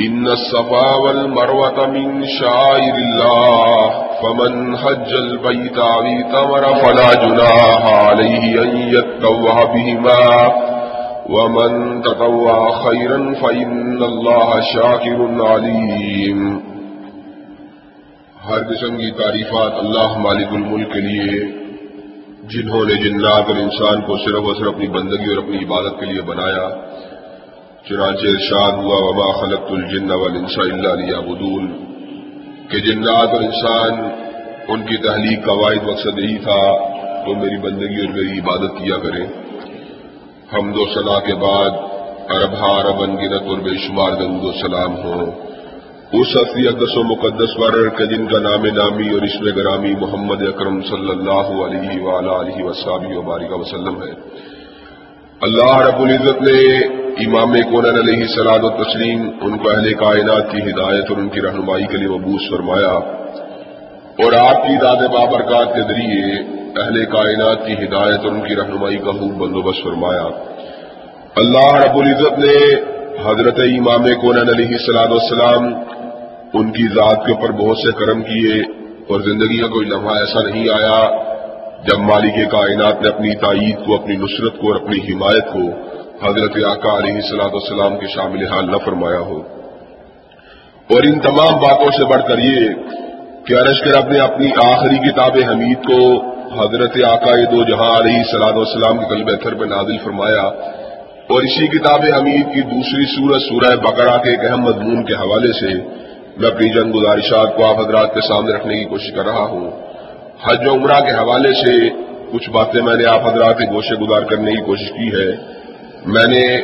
إن الصفا والمروة من شعائر الله، فمن حج البيت عبي تمر فلا جناح عليه أن يتوه بهما، ومن تطوع خيرا فإن الله شاكر عليم. ہر قسم کی تعریفات اللہ مالک الملک کے لیے، جنہوں نے جنات اور انسان کو صرف اور صرف اپنی بندگی اور اپنی عبادت کے لیے بنایا چنانچہ ارشاد ہوا، وما خلقت الجن والانس الا ليعبدون۔ کہ جنات اور انسان، ان کی تحلیق کا واحد مقصد یہی تھا وہ میری بندگی اور میری عبادت کیا کریں۔ ہم دو صلاح کے بعد ارب عرب انگنت اور بے شمار درود و سلام ہوں اس اصلی اقدس و مقدس پر کہ جن کا نام نامی اور اسم گرامی محمد اکرم صلی اللہ علیہ وآلہ علیہ وسلم و وسلم ہے۔ اللہ رب العزت نے امام کونن علیہ سلاد و تسلیم ان کو اہل کائنات کی ہدایت اور ان کی رہنمائی کے لیے مبوس فرمایا۔ اور آپ کی داد بابرکات کے ذریعے اہل کائنات کی ہدایت اور ان کی رہنمائی کا خوب بندوبست فرمایا۔ اللہ رب العزت نے حضرت امام کونن علیہ سلاد والسلام ان کی ذات کے اوپر بہت سے کرم کیے اور زندگی کا کوئی لمحہ ایسا نہیں آیا جب مالک کائنات نے اپنی تائید کو، اپنی نصرت کو اور اپنی حمایت کو حضرت آقا علیہ صلاح السلام کے شامل حال نہ فرمایا ہو۔ اور ان تمام باتوں سے بڑھ کر یہ کہ ارشکر رب نے اپنی آخری کتاب حمید کو حضرت آقا دو جہاں علیہ صلاح والسلام کے قلب اتھر میں نازل فرمایا اور اسی کتاب حمید کی دوسری سورت سورہ بقرہ کے ایک اہم مضمون کے حوالے سے میں اپنی جنگ گزارشات کو آپ حضرات کے سامنے رکھنے کی کوشش کر رہا ہوں۔ حج و عمرہ کے حوالے سے کچھ باتیں میں نے آپ حضرات کے گوشے گزار کرنے کی کوشش کی ہے۔ میں نے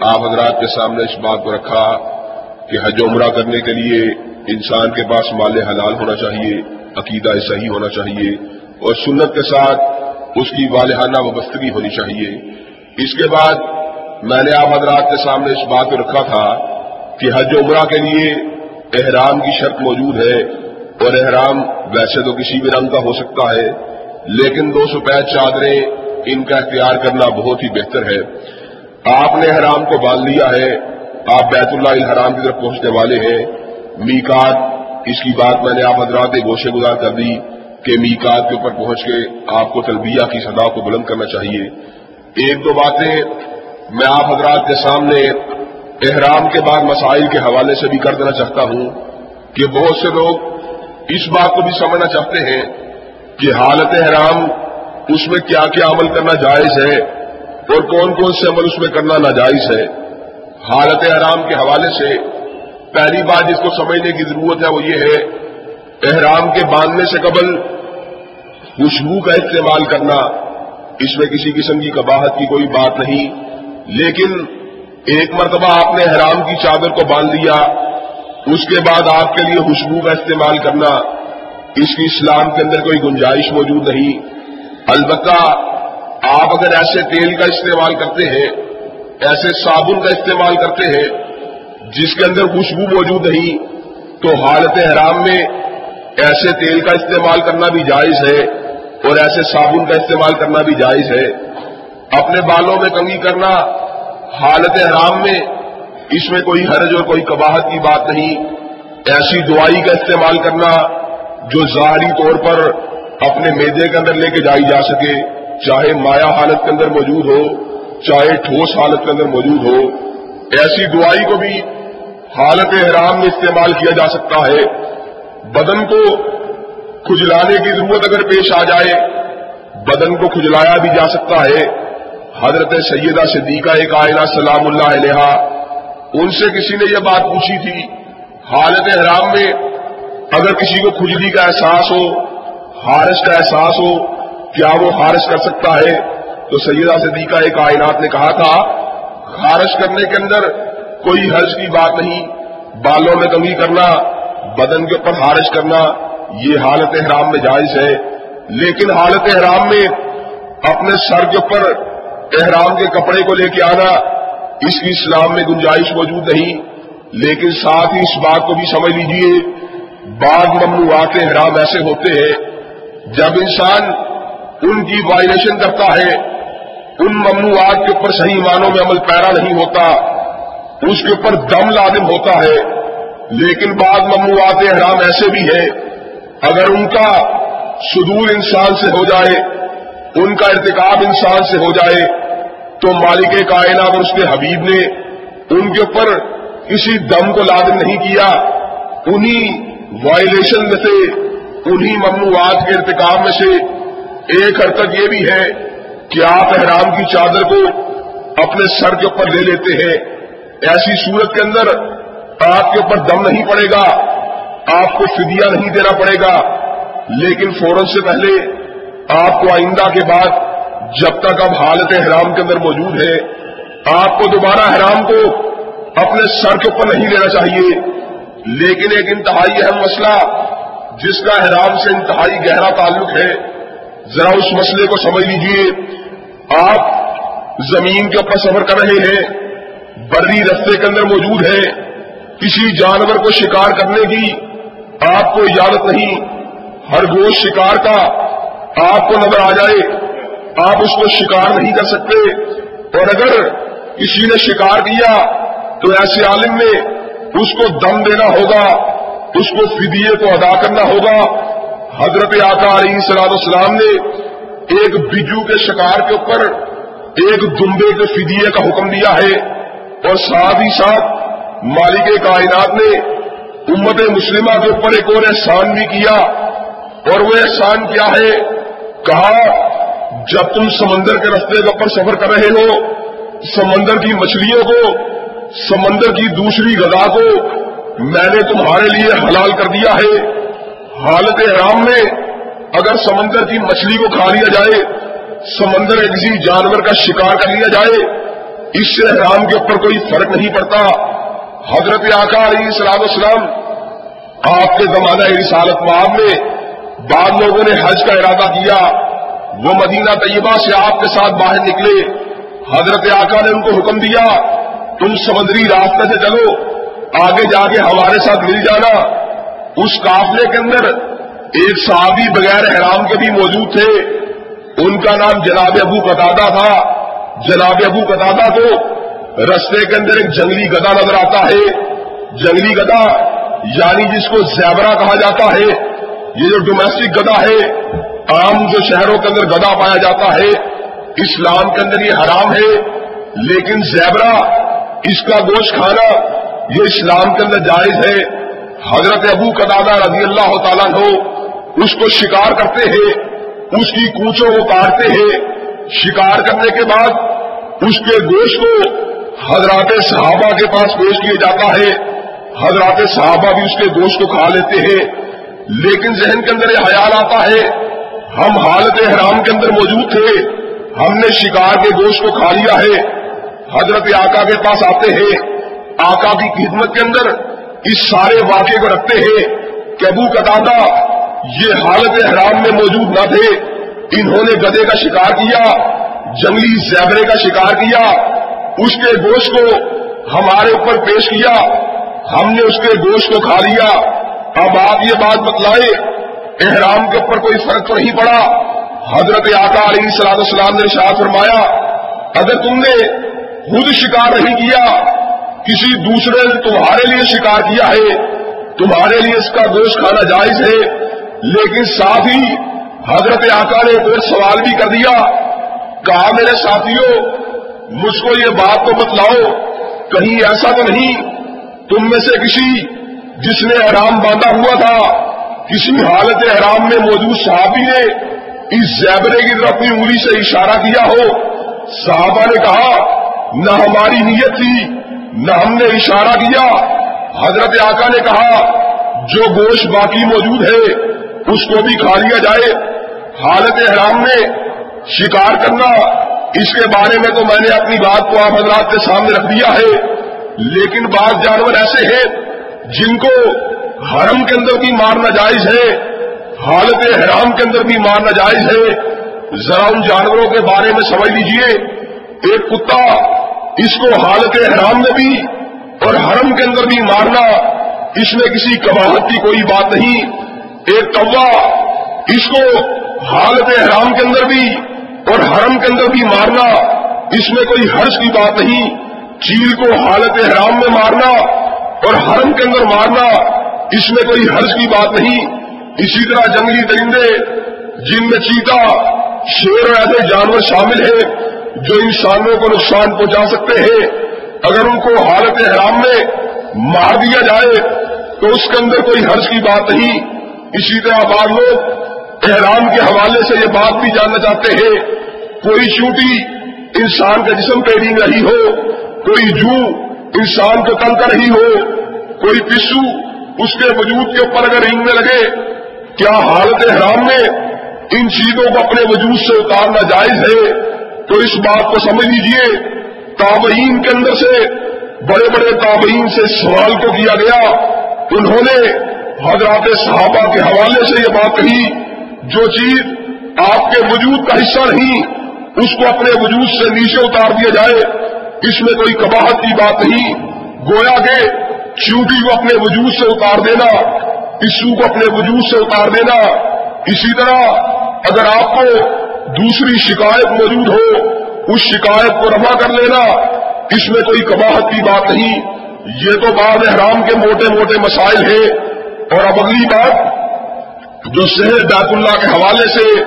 آپ حضرات کے سامنے اس بات کو رکھا کہ حج عمرہ کرنے کے لیے انسان کے پاس مال حلال ہونا چاہیے، عقیدہ صحیح ہونا چاہیے اور سنت کے ساتھ اس کی والحانہ وابستگی ہونی چاہیے۔ اس کے بعد میں نے آپ حضرات کے سامنے اس بات کو رکھا تھا کہ حج عمرہ کے لیے احرام کی شرط موجود ہے۔ اور احرام ویسے تو کسی بھی رنگ کا ہو سکتا ہے، لیکن دو سفید چادریں ان کا اختیار کرنا بہت ہی بہتر ہے۔ آپ نے حرام کو باندھ لیا ہے، آپ بیت اللہ الحرام کی طرف پہنچنے والے ہیں۔ میکات، اس کی بات میں نے آپ حضرات گوشے گزار کر دی کہ میکات کے اوپر پہنچ کے آپ کو تلبیہ کی صدا کو بلند کرنا چاہیے۔ ایک دو باتیں میں آپ حضرات کے سامنے احرام کے بعد مسائل کے حوالے سے بھی کر دینا چاہتا ہوں کہ بہت سے لوگ اس بات کو بھی سمجھنا چاہتے ہیں کہ حالت احرام اس میں کیا کیا عمل کرنا جائز ہے اور کون کون سے عمل اس میں کرنا ناجائز ہے۔ حالت احرام کے حوالے سے پہلی بات جس کو سمجھنے کی ضرورت ہے وہ یہ ہے، احرام کے باندھنے سے قبل خوشبو کا استعمال کرنا۔ اس میں کسی قسم کی کباہت کی کوئی بات نہیں، لیکن ایک مرتبہ آپ نے احرام کی چادر کو باندھ لیا اس کے بعد آپ کے لیے خوشبو کا استعمال کرنا، اس کی اسلام کے اندر کوئی گنجائش موجود نہیں۔ البتہ آپ اگر ایسے تیل کا استعمال کرتے ہیں، ایسے صابن کا استعمال کرتے ہیں، جس کے اندر خوشبو موجود نہیں، تو حالت حرام میں ایسے تیل کا استعمال کرنا بھی جائز ہے اور ایسے صابن کا استعمال کرنا بھی جائز ہے۔ اپنے بالوں میں کمی کرنا حالت حرام میں اس میں کوئی حرج اور کوئی کباہت کی بات نہیں۔ ایسی دوائی کا استعمال کرنا جو ظاہری طور پر اپنے میدے کے اندر لے کے جائی جا سکے، چاہے مایا حالت کے اندر موجود ہو، چاہے ٹھوس حالت کے اندر موجود ہو۔ ایسی دعائی کو بھی حالت احرام میں استعمال کیا جا سکتا ہے۔ بدن کو کھجلانے کی ضرورت اگر پیش آ جائے، بدن کو کھجلایا بھی جا سکتا ہے۔ حضرت سیدہ صدیقہ ایک آئینہ سلام اللہ علیہ ان سے کسی نے یہ بات پوچھی تھی، حالت احرام میں اگر کسی کو کھجلی کا احساس ہو ہارش کا احساس ہو، کیا وہ خارش کر سکتا ہے؟ تو سیدہ صدیقہ ایک کائنات نے کہا تھا خارش کرنے کے اندر کوئی حرض کی بات نہیں، بالوں میں کمی کرنا، بدن کے اوپر خارش کرنا، یہ حالت احرام میں جائز ہے۔ لیکن حالت احرام میں اپنے سر کے اوپر احرام کے کپڑے کو لے کے آنا اس کی اسلام میں گنجائش موجود نہیں، لیکن ساتھ ہی اس بات کو بھی سمجھ لیجیے، بعض ممنوعات احرام ایسے ہوتے ہیں، جب انسان ان کی وائلیشن کرتا ہے، ان ممنوعات کے اوپر صحیح معنوں میں عمل پیرا نہیں ہوتا، اس کے اوپر دم لازم ہوتا ہے، لیکن بعض ممنوعات احرام ایسے بھی ہیں، اگر ان کا صدور انسان سے ہو جائے، ان کا ارتکاب انسان سے ہو جائے تو مالک کائنات اور اس کے حبیب نے ان کے اوپر کسی دم کو لازم نہیں کیا، انہی وائلیشن میں سے، انہی ممنوعات کے ارتکاب میں سے ایک حرکت یہ بھی ہے کہ آپ احرام کی چادر کو اپنے سر کے اوپر لے لیتے ہیں۔ ایسی صورت کے اندر آپ کے اوپر دم نہیں پڑے گا، آپ کو فدیہ نہیں دینا پڑے گا، لیکن فوراً سے پہلے آپ کو آئندہ کے بعد جب تک اب حالت احرام کے اندر موجود ہے، آپ کو دوبارہ احرام کو اپنے سر کے اوپر نہیں لینا چاہیے۔ لیکن ایک انتہائی اہم مسئلہ جس کا احرام سے انتہائی گہرا تعلق ہے، ذرا اس مسئلے کو سمجھ لیجیے۔ آپ زمین کے اوپر سفر کر رہے ہیں، بری رستے کے اندر موجود ہے کسی جانور کو شکار کرنے کی آپ کو اجازت نہیں۔ ہر گوشت شکار کا آپ کو نظر آ جائے۔ آپ اس کو شکار نہیں کر سکتے۔ اور اگر کسی نے شکار کیا، تو ایسے عالم میں اس کو دم دینا ہوگا، اس کو فدیے کو ادا کرنا ہوگا۔ حضرت آقا علیہ سلاد السلام نے ایک بجو کے شکار کے اوپر ایک دمبے کے فدیے کا حکم دیا ہے۔ اور ساتھ ہی ساتھ مالک کائنات نے امت مسلمہ کے اوپر ایک اور احسان بھی کیا۔ اور وہ احسان کیا ہے؟ کہا جب تم سمندر کے رستے کے اوپر سفر کر رہے ہو، سمندر کی مچھلیوں کو، سمندر کی دوسری غذا کو میں نے تمہارے لیے حلال کر دیا ہے۔ حالت احرام میں اگر سمندر کی مچھلی کو کھا لیا جائے، سمندر کسی جانور کا شکار کر لیا جائے، اس سے احرام کے اوپر کوئی فرق نہیں پڑتا۔ حضرت آقا علیہ السلام السلام آپ کے زمانہ رسالت معاب میں بعض لوگوں نے حج کا ارادہ کیا۔ وہ مدینہ طیبہ سے آپ کے ساتھ باہر نکلے، حضرت آقا نے ان کو حکم دیا، تم سمندری راستے سے چلو، آگے جا کے ہمارے ساتھ مل جانا۔ اس قافلے کے اندر ایک صحابی بغیر احرام کے بھی موجود تھے۔ ان کا نام جناب ابو قطادہ تھا۔ جناب ابو قطادہ کو رستے کے اندر ایک جنگلی گدا نظر آتا ہے۔ جنگلی گدا یعنی جس کو زیبرا کہا جاتا ہے۔ یہ جو ڈومیسٹک گدا ہے عام جو شہروں کے اندر گدا پایا جاتا ہے، اسلام کے اندر یہ حرام ہے، لیکن زیبرا، اس کا گوشت کھانا یہ اسلام کے اندر جائز ہے۔ حضرت ابو قدادہ رضی اللہ تعالیٰ ہو اس کو شکار کرتے ہیں، اس کی کوچوں کو کاٹتے ہیں۔ شکار کرنے کے بعد اس کے گوشت کو حضرات صحابہ کے پاس پیش کیا جاتا ہے۔ حضرات صحابہ بھی اس کے گوشت کو کھا لیتے ہیں۔ لیکن ذہن کے اندر یہ خیال آتا ہے ہم حالت حرام کے اندر موجود تھے۔ ہم نے شکار کے گوشت کو کھا لیا ہے۔ حضرت آقا کے پاس آتے ہیں۔ آقا کی خدمت کے اندر اس سارے واقعے کو رکھتے ہیں کہ ابو قطادہ یہ حالت حرام میں موجود نہ تھے۔ انہوں نے گدے کا شکار کیا، جنگلی زیبرے کا شکار کیا، اس کے گوشت کو ہمارے اوپر پیش کیا۔ ہم نے اس کے گوشت کو کھا لیا۔ اب آپ یہ بات بتلائے احرام کے اوپر کوئی فرق تو نہیں پڑا۔ حضرت آقا علیہ صلاح السلام نے شاہ فرمایا، اگر تم نے خود شکار نہیں کیا، کسی دوسرے نے تمہارے لیے شکار کیا ہے، تمہارے لیے اس کا گوشت کھانا جائز ہے، لیکن ساتھ ہی حضرت آقا نے ایک اور سوال بھی کر دیا۔ کہا، میرے ساتھیوں مجھ کو یہ بات تو بتلاؤ کہیں ایسا تو نہیں، تم میں سے کسی جس نے احرام باندھا ہوا تھا کسی حالت احرام میں موجود صحابی نے اس زیبرے کی طرف اپنی انگلی سے اشارہ کیا ہو۔ صحابہ نے کہا، نہ ہماری نیت تھی، نہ ہم نے اشارہ کیا۔ حضرت آقا نے کہا، جو گوشت باقی موجود ہے، اس کو بھی کھا لیا جائے۔ حالت احرام میں شکار کرنا، اس کے بارے میں تو میں نے اپنی بات کو آپ حضرات کے سامنے رکھ دیا ہے۔ لیکن بعض جانور ایسے ہیں، جن کو حرم کے اندر بھی مارنا جائز ہے، حالت احرام کے اندر بھی مارنا جائز ہے۔ ذرا ان جانوروں کے بارے میں سمجھ لیجیے، ایک کتا اس کو حالت حرام میں بھی اور حرم کے اندر بھی مارنا، اس میں کسی کباہت کی کوئی بات نہیں۔ ایک کوا اس کو حالت حرام کے اندر بھی اور حرم کے اندر بھی مارنا، اس میں کوئی حرض کی بات نہیں۔ چیل کو حالت حرام میں مارنا اور حرم کے اندر مارنا اس میں کوئی حرض کی بات نہیں۔ اسی طرح جنگلی درندے، جن میں چیتا شیر اور ایسے جانور شامل ہیں جو انسانوں کو نقصان پہنچا سکتے ہیں۔ اگر ان کو حالت حرام میں مار دیا جائے، تو اس کے اندر کوئی حرض کی بات نہیں۔ اسی طرح بعض لوگ احرام کے حوالے سے یہ بات بھی جاننا چاہتے ہیں۔ کوئی چوٹی انسان کا جسم پہ رینگ رہی ہو، کوئی جو انسان کو تن کر رہی ہو، کوئی پسو اس کے وجود کے اوپر اگر رینگنے لگے، کیا حالت حرام میں ان چیزوں کو اپنے وجود سے اتارنا جائز ہے؟ تو اس بات کو سمجھ لیجیے، تابعین کے اندر سے بڑے بڑے تابعین سے سوال کو کیا گیا۔ انہوں نے حضرات صحابہ کے حوالے سے یہ بات کہی، جو چیز آپ کے وجود کا حصہ نہیں، اس کو اپنے وجود سے نیچے اتار دیا جائے۔ اس میں کوئی کباہت کی بات نہیں۔ گویا کہ چوٹی کو اپنے وجود سے اتار دینا اسو کو اپنے وجود سے اتار دینا۔ اسی طرح اگر آپ کو دوسری شکایت موجود ہو، اس شکایت کو رفع کر لینا۔ اس میں کوئی کباہت کی بات نہیں۔ یہ تو بعض احرام کے موٹے موٹے مسائل ہیں۔ اور اب اگلی بات، جو شہر بیت اللہ کے حوالے سے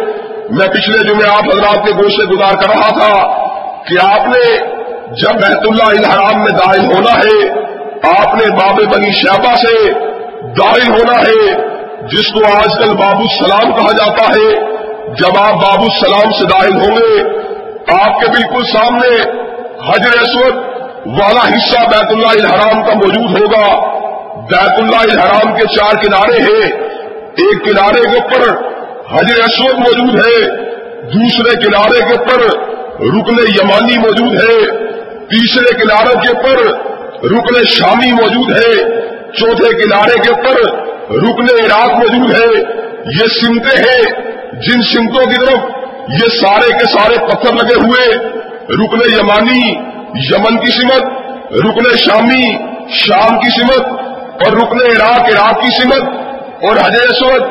میں پچھلے جمعے آپ حضرات کے گوشت گزار کر رہا تھا کہ آپ نے جب بیت اللہ الحرام میں داخل ہونا ہے آپ نے باب بنی شہبہ سے داخل ہونا ہے، جس کو آج کل بابو السلام کہا جاتا ہے۔ جب آپ بابو السلام سے داخل ہوں گے، آپ کے بالکل سامنے حجر اسود والا حصہ بیت اللہ الحرام کا موجود ہوگا۔ بیت اللہ الحرام کے چار کنارے ہیں۔ ایک کنارے کے اوپر حجر اسود موجود ہے، دوسرے کنارے کے اوپر رکن یمانی موجود ہے۔ تیسرے کنارے کے اوپر رکن شامی موجود ہے، چوتھے کنارے کے اوپر رکن عراق موجود ہے۔ یہ سمتیں ہیں، جن سمتوں کی طرف یہ سارے کے سارے پتھر لگے ہوئے۔ رکن یمانی، یمن کی سمت، رکن شامی، شام کی سمت اور رکن عراق عراق کی سمت۔ اور حجر اسود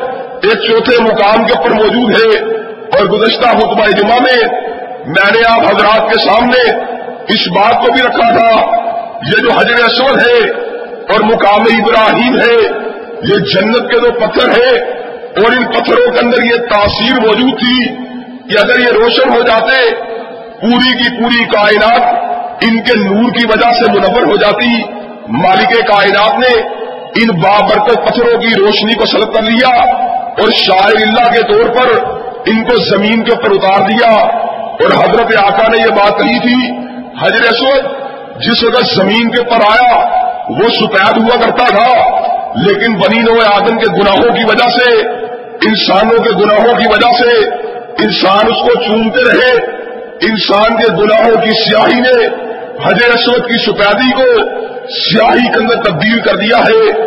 ایک چوتھے مقام کے اوپر موجود ہے۔ اور گزشتہ خطبہ جمعہ میں میں نے آپ حضرات کے سامنے اس بات کو بھی رکھا تھا یہ جو حجر اسود ہے اور مقام ابراہیم ہے، یہ جنت کے دو پتھر ہیں اور ان پتھروں کے اندر یہ تاثیر موجود تھی کہ اگر یہ روشن ہو جاتے، پوری کی پوری کائنات ان کے نور کی وجہ سے منور ہو جاتی۔ مالک کائنات نے ان بابرکت پتھروں کی روشنی کو سلب کر لیا اور شاعر اللہ کے طور پر ان کو زمین کے اوپر اتار دیا۔ اور حضرت آقا نے یہ بات کہی تھی حضرت اسود جس وقت زمین کے اوپر آیا، وہ سپید ہوا کرتا تھا۔ لیکن بنی نو آدم کے گناہوں کی وجہ سے، انسانوں کے گناہوں کی وجہ سے، انسان اس کو چونتے رہے۔ انسان کے گناہوں کی سیاہی نے حجر اسود کی سپیدی کو سیاہی کے اندر تبدیل کر دیا ہے۔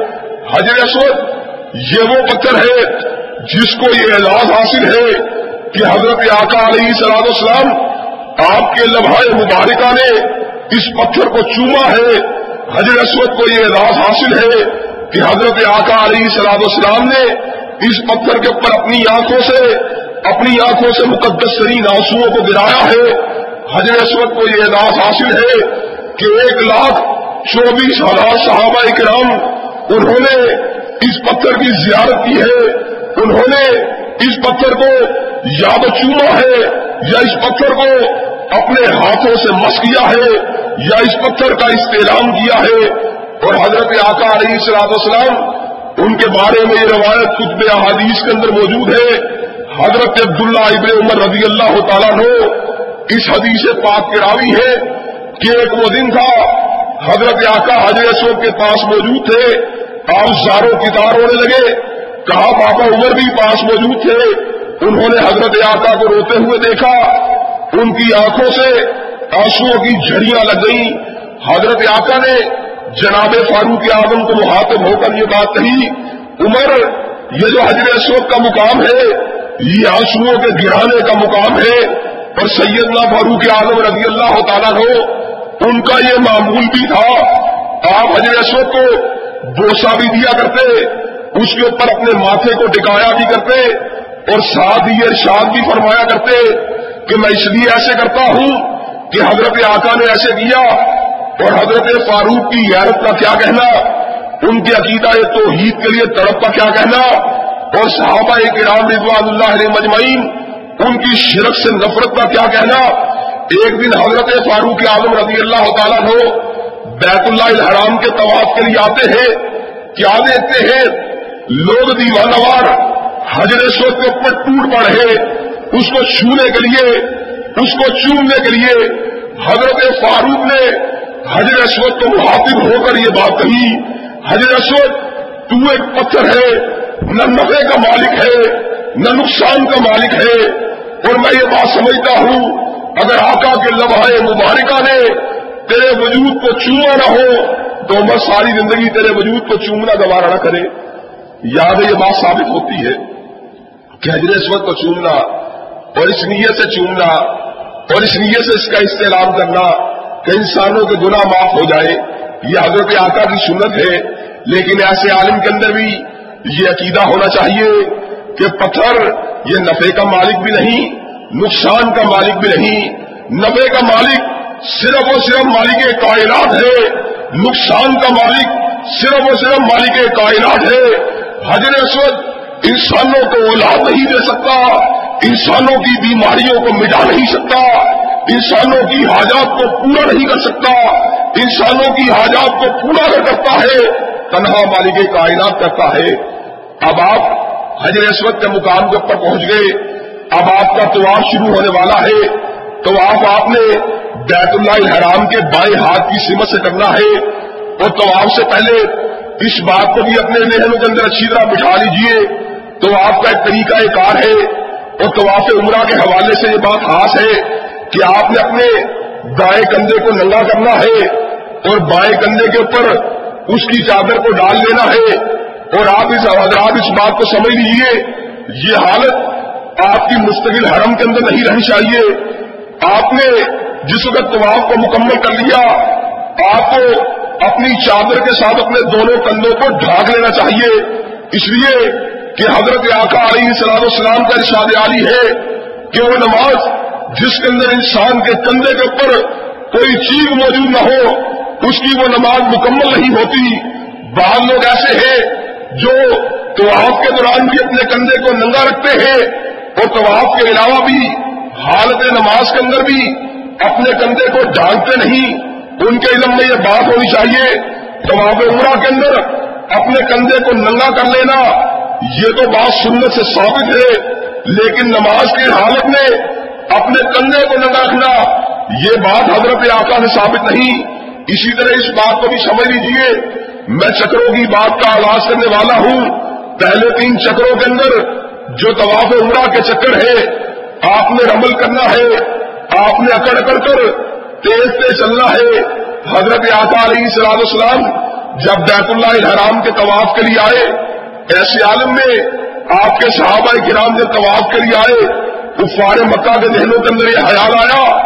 حجر اسود، یہ وہ پتھر ہے جس کو یہ اعزاز حاصل ہے کہ حضرت آقا علیہ سلاد اسلام آپ کے لمحہ مبارکہ نے اس پتھر کو چوما ہے۔ حجر اسود کو یہ اعزاز حاصل ہے کہ حضرت آقا علیہ سلاد اسلام نے اس پتھر کے اوپر اپنی آنکھوں سے، اپنی آنکھوں سے مقدس ترین آنسو کو گرایا ہے۔ حجر اسود کو یہ اعزاز حاصل ہے کہ ایک لاکھ چوبیس ہزار صحابہ کرام انہوں نے اس پتھر کی زیارت کی ہے۔ انہوں نے اس پتھر کو یا چوما ہے یا اس پتھر کو اپنے ہاتھوں سے مس کیا ہے یا اس پتھر کا استعلام کیا ہے؟ اور حضرت آقا علیہ السلاط اسلام ان کے بارے میں یہ روایت کتب احادیث کے اندر موجود ہے۔ حضرت عبداللہ ابن عمر رضی اللہ تعالیٰ نے اس حدیث پاک کے راوی ہے کہ ایک وہ دن تھا، حضرت آقا حضرت کے پاس موجود تھے۔ آپ زاروں کتار ہونے لگے۔ کہا پاپا عمر بھی پاس موجود تھے۔ انہوں نے حضرت آقا کو روتے ہوئے دیکھا۔ ان کی آنکھوں سے آنسو کی جھڑیاں لگ گئی حضرت آقا نے جناب فاروق اعظم کو محاطب ہو کر یہ بات کہی، عمر، یہ جو حضرت اسود کا مقام ہے، یہ آنسو کے گرانے کا مقام ہے۔ اور سیدنا فاروق اعظم رضی اللہ تعالیٰ ہو ان کا یہ معمول بھی تھا۔ آپ حضر اسود کو بوسا بھی دیا کرتے، اس کے اوپر اپنے ماتھے کو ٹکایا بھی کرتے، اور ساتھ ہی ارشاد بھی فرمایا کرتے کہ میں اس لیے ایسے کرتا ہوں کہ حضرت آقا نے ایسے کیا اور حضرت فاروق کی غیرت کا کیا کہنا، ان کے عقیدہ توحید کے لیے تڑپ کا کیا کہنا، اور صحابہ کرام رضوان اللہ علیہ مجمعین، ان کی شرک سے نفرت کا کیا کہنا۔ ایک دن حضرت فاروق اعظم رضی اللہ تعالیٰ ہو بیت اللہ الحرام کے طواف کے لیے آتے ہیں، کیا دیکھتے ہیں؟ لوگ دیوانوار حضر سوت کے اوپر ٹوٹ پڑے اس کو چھونے کے لیے، اس کو چومنے کے لیے حضرت فاروق نے حضر اسود کو محافظ ہو کر یہ بات کہی حضر اسود، تو ایک پتھر ہے، نہ نفے کا مالک ہے، نہ نقصان کا مالک ہے۔ اور میں یہ بات سمجھتا ہوں، اگر آقا کے لمحے مبارکہ نے تیرے وجود کو چوما نہ ہو، تو میں ساری زندگی تیرے وجود کو چومنا دوبارہ نہ کرے۔ یاد یہ بات ثابت ہوتی ہے کہ حضر اسود کو چومنا اور اس نیت سے چومنا اور اس نیت سے اس کا استعلام کرنا کہ انسانوں کے گناہ معاف ہو جائے، یہ حضرت آقا کی سنت ہے۔ لیکن ایسے عالم کے اندر بھی یہ عقیدہ ہونا چاہیے کہ پتھر، یہ نفے کا مالک بھی نہیں، نقصان کا مالک بھی نہیں۔ نفے کا مالک صرف اور صرف مالک کائنات ہے، نقصان کا مالک صرف اور صرف مالک کائنات ہے۔ حضر اسود انسانوں کو اولاد نہیں دے سکتا، انسانوں کی بیماریوں کو مٹا نہیں سکتا، انسانوں کی حاجات کو پورا نہیں کر سکتا، انسانوں کی حاجات کو پورا کر کرتا ہے، تنہا مالک کائنات کرتا ہے۔ اب آپ حضر اسود کے مقام کے اوپر پہنچ گئے، اب آپ کا توار شروع ہونے والا ہے، تو آپ آپ نے بیت اللہ الحرام کے بائیں ہاتھ کی سمت سے کرنا ہے۔ اور تو آپ سے پہلے اس بات کو بھی اپنے ذہنوں کے اندر اچھی طرح بٹھا لیجیے۔ تو آپ کا ایک طریقہ کار ہے، اور طواف عمرہ کے حوالے سے یہ بات خاص ہے کہ آپ نے اپنے دائیں کندھے کو ننگا کرنا ہے، اور بائیں کندھے کے اوپر اس کی چادر کو ڈال لینا ہے۔ اور آپ اس حضرات اس بات کو سمجھ لیجیے یہ حالت آپ کی مستقل حرم کے اندر نہیں رہنی چاہیے۔ آپ نے جس وقت طواف کو مکمل کر لیا، آپ کو اپنی چادر کے ساتھ اپنے دونوں کندھوں کو ڈھانک لینا چاہیے۔ اس لیے کہ حضرت آقا علیہ صلاح السلام کا ارشاد عالی ہے کہ وہ نماز جس کے اندر انسان کے کندھے کے اوپر کوئی چیز موجود نہ ہو، اس کی وہ نماز مکمل نہیں ہوتی۔ بعض لوگ ایسے ہیں جو طواف کے دوران بھی اپنے کندھے کو ننگا رکھتے ہیں اور طواف کے علاوہ بھی حالت نماز کے اندر بھی اپنے کندھے کو ڈالتے نہیں۔ ان کے علم میں یہ بات ہونی چاہیے، طواف عمرہ کے اندر اپنے کندھے کو ننگا کر لینا یہ تو بات سنت سے ثابت ہے، لیکن نماز کی حالت میں اپنے کندھے کو نہ رکھنا یہ بات حضرت آقا سے ثابت نہیں۔ اسی طرح اس بات کو بھی سمجھ لیجیے میں چکروں کی بات کا آغاز کرنے والا ہوں۔ پہلے تین چکروں کے اندر جو طواف عمرہ کے چکر ہے آپ نے رمل کرنا ہے، آپ نے اکڑ اکڑ کر تیز تیز چلنا ہے۔ حضرت آقا علیہ صلاح السلام جب بیت اللہ الحرام کے طواف کے لیے آئے ایسے عالم میں آپ کے صحابہ کرام جب طواف کے لیے آئے، کفار مکہ کے ذہنوں کے اندر یہ خیال آیا،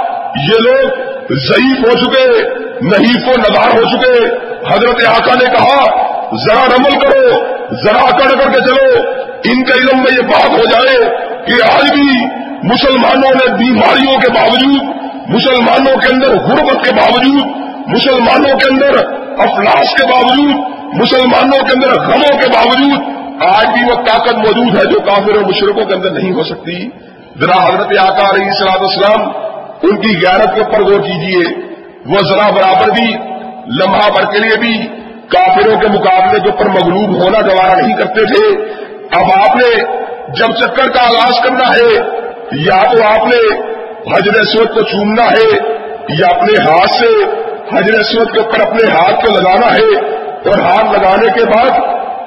یہ لوگ ضعیف ہو چکے، نحیف و ندار ہو چکے۔ حضرت آقا نے کہا، ذرا رمل کرو، ذرا کر کر کے چلو، ان کے علم میں یہ بات ہو جائے کہ آج بھی مسلمانوں نے بیماریوں کے باوجود، مسلمانوں کے اندر غربت کے باوجود، مسلمانوں کے اندر افلاس کے باوجود مسلمانوں کے اندر غموں کے باوجود آج بھی وہ طاقت موجود ہے جو کافر اور مشرقوں کے اندر نہیں ہو سکتی۔ ذرا حضرت آقا علیہ السلام اسلام ان کی غیرت کے اوپر غور کیجیے وہ ذرا برابر بھی، لمحہ بھر کے لیے بھی کافروں کے مقابلے کے اوپر مغلوب ہونا گوارا نہیں کرتے تھے۔ اب آپ نے جب چکر کا آغاز کرنا ہے، یا تو آپ نے حضر اسود کو چومنا ہے، یا اپنے ہاتھ سے حضر اسود کے اوپر اپنے ہاتھ کو لگانا ہے اور ہاتھ لگانے کے بعد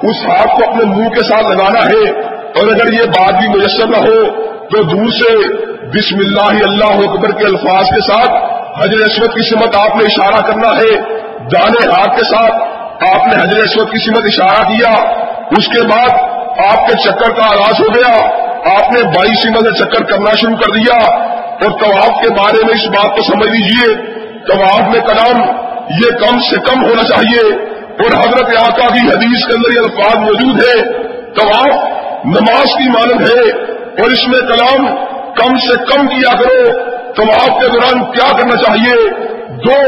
اس ہاتھ کو اپنے منہ کے ساتھ لگانا ہے اور اگر یہ بات بھی میسر نہ ہو تو دور سے بسم اللہ اللہ اکبر کے الفاظ کے ساتھ حضر اسود کی سمت آپ نے اشارہ کرنا ہے۔ دانے ہاتھ کے ساتھ آپ نے حضر اسود کی سمت اشارہ کیا۔ اس کے بعد آپ کے چکر کا آغاز ہو گیا۔ آپ نے بائی سمت چکر کرنا شروع کر دیا۔ اور طواف کے بارے میں اس بات کو سمجھ لیجیے طواف میں کلام یہ کم سے کم ہونا چاہیے۔ اور حضرت آقا کی حدیث کے اندر یہ الفاظ موجود ہے طواف نماز کی مانند ہے، اور اس میں کلام کم سے کم کیا کرو، طواف کے دوران کیا کرنا چاہیے؟ دو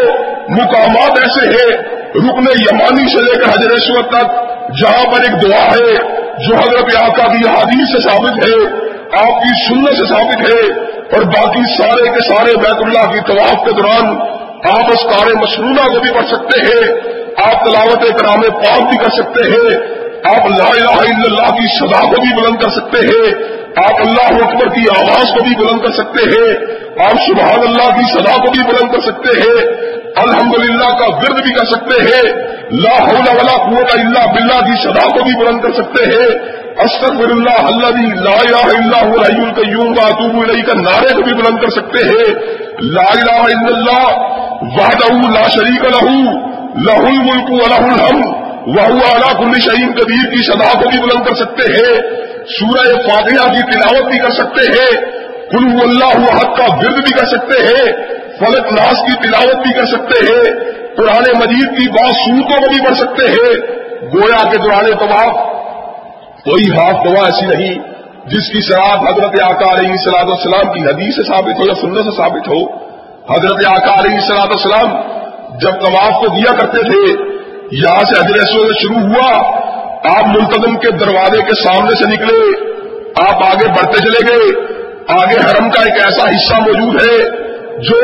مقامات ایسے ہیں، رکن یمانی سے لے کر حضرت اسود تک، جہاں پر ایک دعا ہے، جو حضرت آقا کی حادیث سے ثابت ہے، آپ کی سننے سے ثابت ہے، اور باقی سارے کے سارے بیت اللہ کی طواف کے دوران آپ اس کار مصنوعہ کو بھی پڑھ سکتے ہیں۔ آپ تلاوت کرام پاک بھی کر سکتے ہیں، آپ لا الہ الا اللہ کی صدا کو بھی بلند کر سکتے ہیں، آپ اللہ اکبر کی آواز کو بھی بلند کر سکتے ہیں، آپ سبحان اللہ کی صدا کو بھی بلند کر سکتے ہیں، الحمدللہ کا ورد بھی کر سکتے ہیں، لا حول ولا قوت الا باللہ کی صدا کو بھی بلند کر سکتے ہیں استغفر اللہ اللہ لا الہ الا هو الحی القیوم واتوب الیہ کا نعرے کو بھی بلند کر سکتے ہیں، لا الہ الا اللہ وحدہ لا شریک لہ لہ الملک ولہ الحمد وہ اعلیٰ کل شہین کبیر کی صدا کو بھی بلند کر سکتے ہیں۔ سورہ فاتحہ کی تلاوت بھی کر سکتے ہیں۔ کلو اللہ حق کا ورد بھی کر سکتے ہیں۔ فلک ناس کی تلاوت بھی کر سکتے ہیں۔ پرانے مجید کی بہت صورتوں کو بھی پڑھ سکتے ہیں۔ گویا کے دوران طواف کوئی ہاتھ دعا ایسی نہیں، جس کی شراب حضرت آقا علیہ سلاد السلام کی حدیث سے ثابت ہو یا سننے سے ثابت ہو۔ حضرت آقا علیہ سلاد السلام جب طواف کو دیا کرتے تھے، یہاں سے حضر اسود شروع ہوا۔ آپ ملتظم کے دروازے کے سامنے سے نکلے، آپ آگے بڑھتے چلے گئے۔ آگے حرم کا ایک ایسا حصہ موجود ہے جو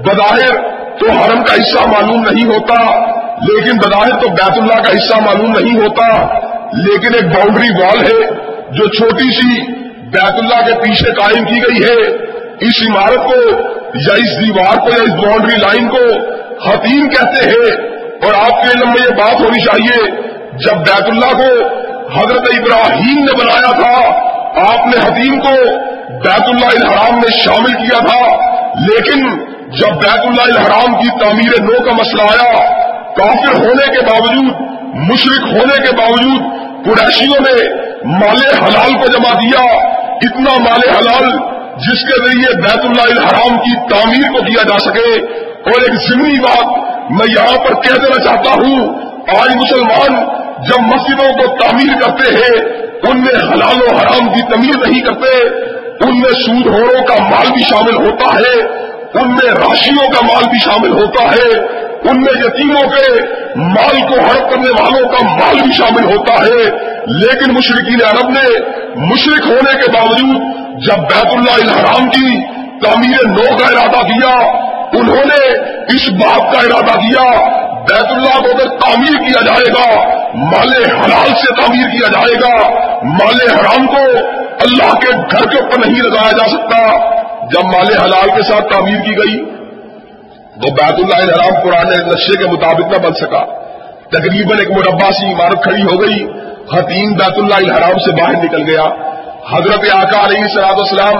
بظاہر تو حرم کا حصہ معلوم نہیں ہوتا، لیکن بظاہر تو بیت اللہ کا حصہ معلوم نہیں ہوتا۔ لیکن ایک باؤنڈری وال ہے جو چھوٹی سی بیت اللہ کے پیچھے قائم کی گئی ہے۔ اس عمارت کو یا اس دیوار کو یا اس باؤنڈری لائن کو حتیم کہتے ہیں، اور آپ کے علم میں یہ بات ہونی چاہیے، جب بیت اللہ کو حضرت ابراہیم نے بنایا تھا، آپ نے حتیم کو بیت اللہ الحرام میں شامل کیا تھا، لیکن جب بیت اللہ الحرام کی تعمیر نو کا مسئلہ آیا، کافر ہونے کے باوجود مشرق ہونے کے باوجود، قریشیوں نے مال حلال کو جمع دیا، اتنا مال حلال جس کے ذریعے بیت اللہ الحرام کی تعمیر کو کیا جا سکے اور ایک ضمنی بات میں یہاں پر کہہ دینا چاہتا ہوں، آج مسلمان جب مسجدوں کو تعمیر کرتے ہیں، ان میں حلال و حرام کی تمیر نہیں کرتے، ان میں سود ہوروں کا مال بھی شامل ہوتا ہے، ان میں راشیوں کا مال بھی شامل ہوتا ہے، ان میں یتیموں کے مال کو ہڑپ کرنے والوں کا مال بھی شامل ہوتا ہے۔ لیکن مشرقین عرب نے مشرق ہونے کے باوجود جب بیت اللہ الحرام کی تعمیر نو کا ارادہ کیا انہوں نے اس بات کا ارادہ کیا، بیت اللہ کو اگر تعمیر کیا جائے گا، مال حلال سے تعمیر کیا جائے گا، مال حرام کو اللہ کے گھر کے اوپر نہیں لگایا جا سکتا۔ جب مال حلال کے ساتھ تعمیر کی گئی، تو بیت اللہ حرام پرانے نشے کے مطابق نہ بن سکا۔ تقریباً ایک مربع سی عمارت کھڑی ہو گئی حتیم بیت اللہ الحرام سے باہر نکل گیا۔ حضرت آقا علیہ سلاد اسلام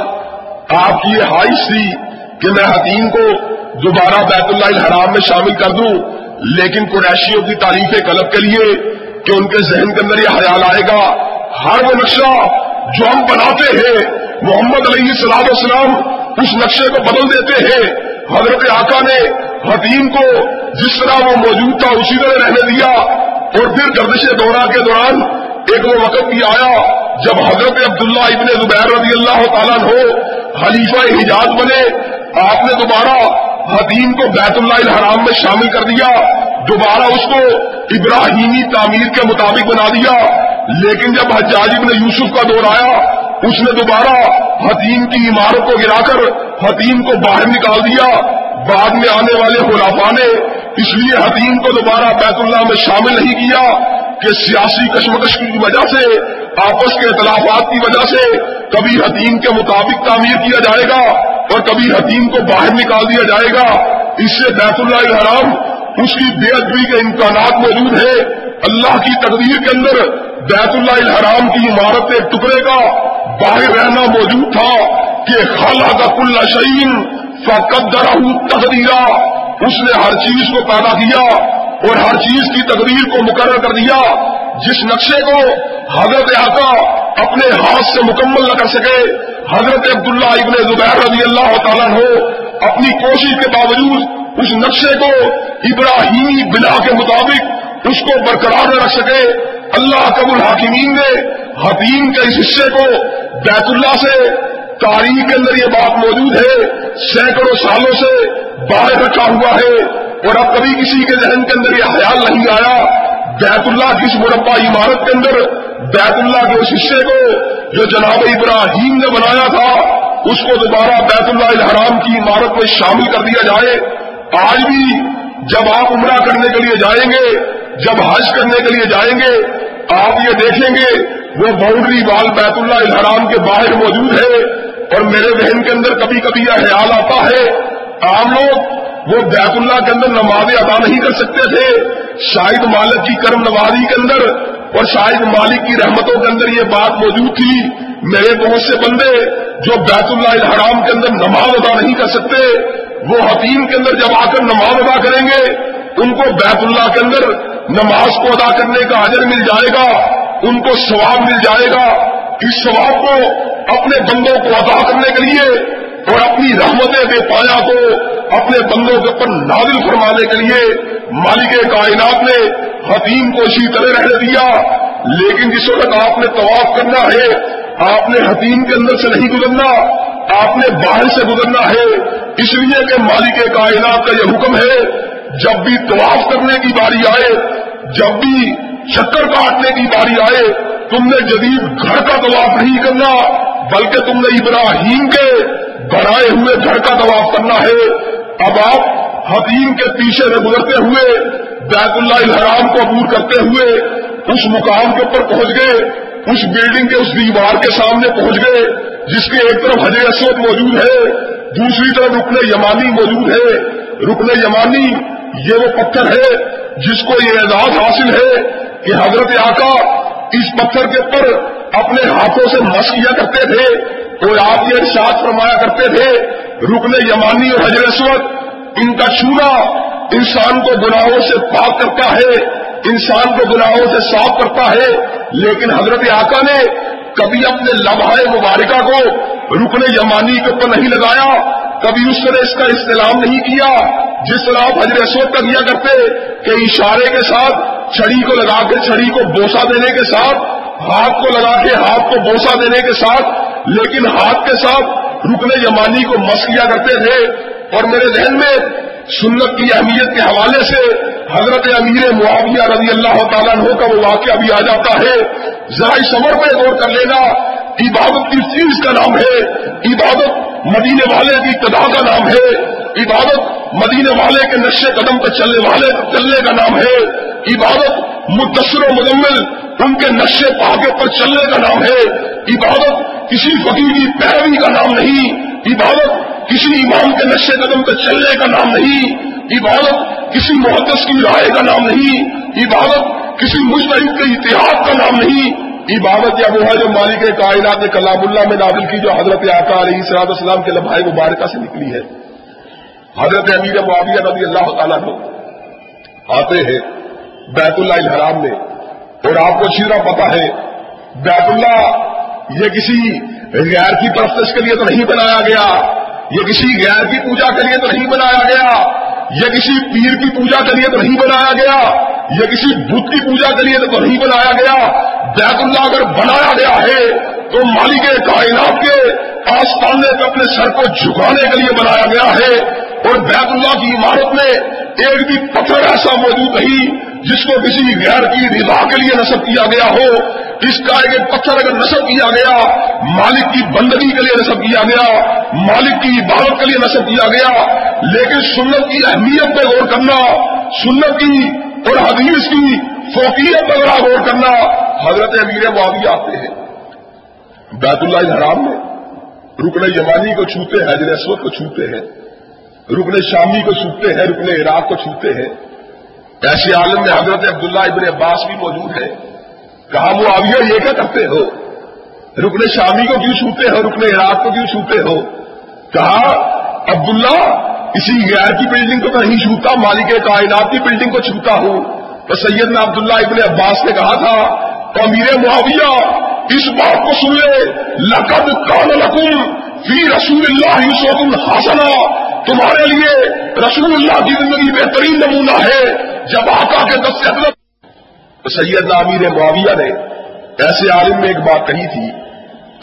آپ کی یہ حائش تھی کہ میں حتیم کو دوبارہ بیت اللہ الحرام میں شامل کر دوں، لیکن قریشیوں کی تعریف قلب کے لیے کہ ان کے ذہن کے اندر یہ خیال آئے گا۔ ہر وہ نقشہ جو ہم بناتے ہیں، محمد علیہ السلام السلام اس نقشے کو بدل دیتے ہیں۔ حضرت آقا نے حتیم کو جس طرح وہ موجود تھا، اسی طرح رہنے دیا۔ اور پھر گردش دورہ کے دوران ایک وہ وقت بھی آیا جب حضرت عبداللہ ابن زبیر رضی اللہ تعالیٰ ہو خلیفہ حجاز بنے۔ آپ نے دوبارہ حتیم کو بیت اللہ الحرام میں شامل کر دیا، دوبارہ اس کو ابراہیمی تعمیر کے مطابق بنا دیا۔ لیکن جب حجاج ابن یوسف کا دور آیا، اس نے دوبارہ حتیم کی عمارت کو گرا کر حتیم کو باہر نکال دیا۔ بعد میں آنے والے خلافا نے اس لیے حتیم کو دوبارہ بیت اللہ میں شامل نہیں کیا۔ کہ سیاسی کشمکش کی وجہ سے، آپس کے اختلافات کی وجہ سے کبھی حتیم کے مطابق تعمیر کیا جائے گا اور کبھی حتیم کو باہر نکال دیا جائے گا۔ اس سے بیت اللہ الحرام اس کی بے ادبی کے امکانات موجود ہیں۔ اللہ کی تقدیر کے اندر بیت اللہ الحرام کی عمارت ایک ٹکڑے کا باہر رہنا موجود تھا کہ خالہ کا کل شعین فقدرہ تقدیرہ اس نے ہر چیز کو پیدا کیا۔ اور ہر چیز کی تقدیر کو مقرر کر دیا جس نقشے کو حضرت آقا اپنے ہاتھ سے مکمل نہ کر سکے، حضرت عبداللہ ابن زبیر رضی اللہ تعالیٰ ہو اپنی کوشش کے باوجود اس نقشے کو ابراہیمی بنا کے مطابق اس کو برقرار نہ رکھ سکے۔ اللہ قبول الحاکمین نے حتیم کے اس حصے کو بیت اللہ سے تاریخ کے اندر یہ بات موجود ہے، سینکڑوں سالوں سے باہر رکھا ہوا ہے اور اب کبھی کسی کے ذہن کے اندر یہ خیال نہیں آیا، بیت اللہ کی اس مربع عمارت کے اندر بیت اللہ کے اس حصے کو جو جناب ابراہیم نے بنایا تھا، اس کو دوبارہ بیت اللہ الحرام کی عمارت میں شامل کر دیا جائے۔ آج بھی جب آپ عمرہ کرنے کے لیے جائیں گے، جب حج کرنے کے لیے جائیں گے، آپ یہ دیکھیں گے، وہ باؤنڈری وال بیت اللہ الحرام کے باہر موجود ہے۔ اور میرے ذہن کے اندر کبھی کبھی یہ خیال آتا ہے عام لوگ وہ بیت اللہ کے اندر نمازیں ادا نہیں کر سکتے تھے۔ شاہد مالک کی کرم نوازی کے اندر اور شاہد مالک کی رحمتوں کے اندر یہ بات موجود تھی۔ میرے بہت سے بندے جو بیت اللہ الحرام کے اندر نماز ادا نہیں کر سکتے، وہ حتیم کے اندر جب آ کر نماز ادا کریں گے، ان کو بیت اللہ کے اندر نماز کو ادا کرنے کا حجر مل جائے گا، ان کو ثواب مل جائے گا۔ اس ثواب کو اپنے بندوں کو ادا کرنے کے لیے اور اپنی رحمت بے پایا کو اپنے بندوں کے اوپر نازل فرمانے کے لیے مالک کائنات نے حتیم کو اسی طرح رہنے دیا۔ لیکن جس وقت آپ نے طواف کرنا ہے، آپ نے حتیم کے اندر سے نہیں گزرنا، آپ نے باہر سے گزرنا ہے۔ اس لیے کہ مالک کائنات کا یہ حکم ہے، جب بھی طواف کرنے کی باری آئے، جب بھی چکر کاٹنے کی باری آئے، تم نے جدید گھر کا طواف نہیں کرنا، بلکہ تم نے ابراہیم کے بنائے ہوئے گھر کا طواف کرنا ہے۔ اب آپ حتیم کے پیچھے سے گزرتے ہوئے، بیت اللہ الحرام کو عبور کرتے ہوئے اس مقام کے اوپر پہنچ گئے، اس بلڈنگ کے، اس دیوار کے سامنے پہنچ گئے، جس کے ایک طرف حجر اسود موجود ہے، دوسری طرف رکن یمانی موجود ہے۔ رکن یمانی، یہ وہ پتھر ہے جس کو یہ اعزاز حاصل ہے کہ حضرت آقا اس پتھر کے اوپر اپنے ہاتھوں سے مس کیا کرتے تھے، تو آپ یہ ارشاد فرمایا کرتے تھے، رکن یمانی اور حضر اسود، ان کا چھونا انسان کو گناہوں سے پاک کرتا ہے، انسان کو گناہوں سے صاف کرتا ہے، لیکن حضرت آقا نے کبھی اپنے لمحہ مبارکہ کو رکن یمانی کے اوپر نہیں لگایا کبھی اس طرح اس کا استعلام نہیں کیا جس طرح آپ حضر اسود کا کیا کرتے کہ اشارے کے ساتھ چھڑی کو لگا کے چھڑی کو بوسا دینے کے ساتھ، ہاتھ کو لگا کے ہاتھ کو بوسا دینے کے ساتھ، لیکن ہاتھ کے ساتھ رکن یمانی کو مس کیا کرتے تھے۔ اور میرے ذہن میں سنت کی اہمیت کے حوالے سے حضرت امیر معاویہ رضی اللہ تعالیٰ عنہ کا وہ واقعہ بھی آ جاتا ہے۔ ذرا اس عمر پہ غور کر لینا، عبادت کی چیز کا نام ہے۔ عبادت مدینے والے کی قدا کا نام ہے، عبادت مدینے والے کے نشے قدم پہ چلنے والے، چلنے کا نام ہے۔ عبادت مدثر و مدمل، ان کے نشے پاگے پر چلنے کا نام ہے۔ عبادت کسی فقیر کی پیروی کا نام نہیں۔ عبادت کسی امام کے نشے قدم پہ چلنے کا نام نہیں۔ عبادت کسی محدث کی رائے کا نام نہیں۔ عبادت کسی مجتہد کے اتحاد کا نام نہیں۔ عبادت یا وہ ہے جو مالک کائنات نے کلام اللہ میں نازل کی جو حضرت آقا علیہ صلاح السلام کے لمحے مبارکہ سے نکلی ہے۔ حضرت امیر معاویہ رضی اللہ تعالیٰ کو آتے ہیں بیت اللہ الحرام میں اور آپ کو چیرا پتا ہے، بیت اللہ یہ کسی غیر کی پرستش کے لیے تو نہیں بنایا گیا، یہ کسی غیر کی پوجا کے لیے تو نہیں بنایا گیا، یہ کسی پیر کی پوجا کے لیے تو نہیں بنایا گیا۔ یہ کسی بت کی پوجا کے لیے تو نہیں بنایا گیا۔ بیت اللہ اگر بنایا گیا ہے تو مالک کائنات کے آستانے پہ اپنے سر کو جھکانے کے لیے بنایا گیا ہے۔ اور بیت اللہ کی عمارت میں ایک بھی پتھر ایسا موجود نہیں جس کو کسی غیر کی رضا کے لیے نصب کیا گیا ہو۔ اس کا ایک پتھر اگر نصب کیا گیا، مالک کی بندگی کے لیے نصب کیا گیا، مالک کی عبادت کے لیے نصب کیا گیا۔ لیکن سنت کی اہمیت پہ غور کرنا، سنت کی اور حدیث کی فوقیت پر غور کرنا حضرت امیر معاویہ آتے ہیں۔ بیت اللہ الحرام میں رکن یمانی کو چھوتے ہیں حضر اسود کو چھوتے ہیں۔ رکن شامی کو چھوتے ہیں، رکن عراق کو چھوتے ہیں۔ ایسے عالم میں حضرت عبداللہ ابن عباس بھی موجود ہے کہا وہ یہ کیا کرتے ہو؟ رکن شامی کو کیوں چھوتے ہو؟ رکن عراق کو کیوں چھوتے ہو؟ کہا، عبداللہ کسی غیر کی بلڈنگ کو تو نہیں چھوتا، مالک کائنات کی بلڈنگ کو چھوتا ہوں۔ تو سید نے عبداللہ ابن عباس نے کہا تھا، تو امیر معاویہ، اس بات کو سن لے۔ لقد کان لکم فی رسول اللہ یوسف الحسنا تمہارے لیے رسول اللہ کی زندگی بہترین نمونہ ہے۔ جب آقا کے دس سے تو سید امیر معاویہ نے ایسے عالم میں ایک بات کہی تھی۔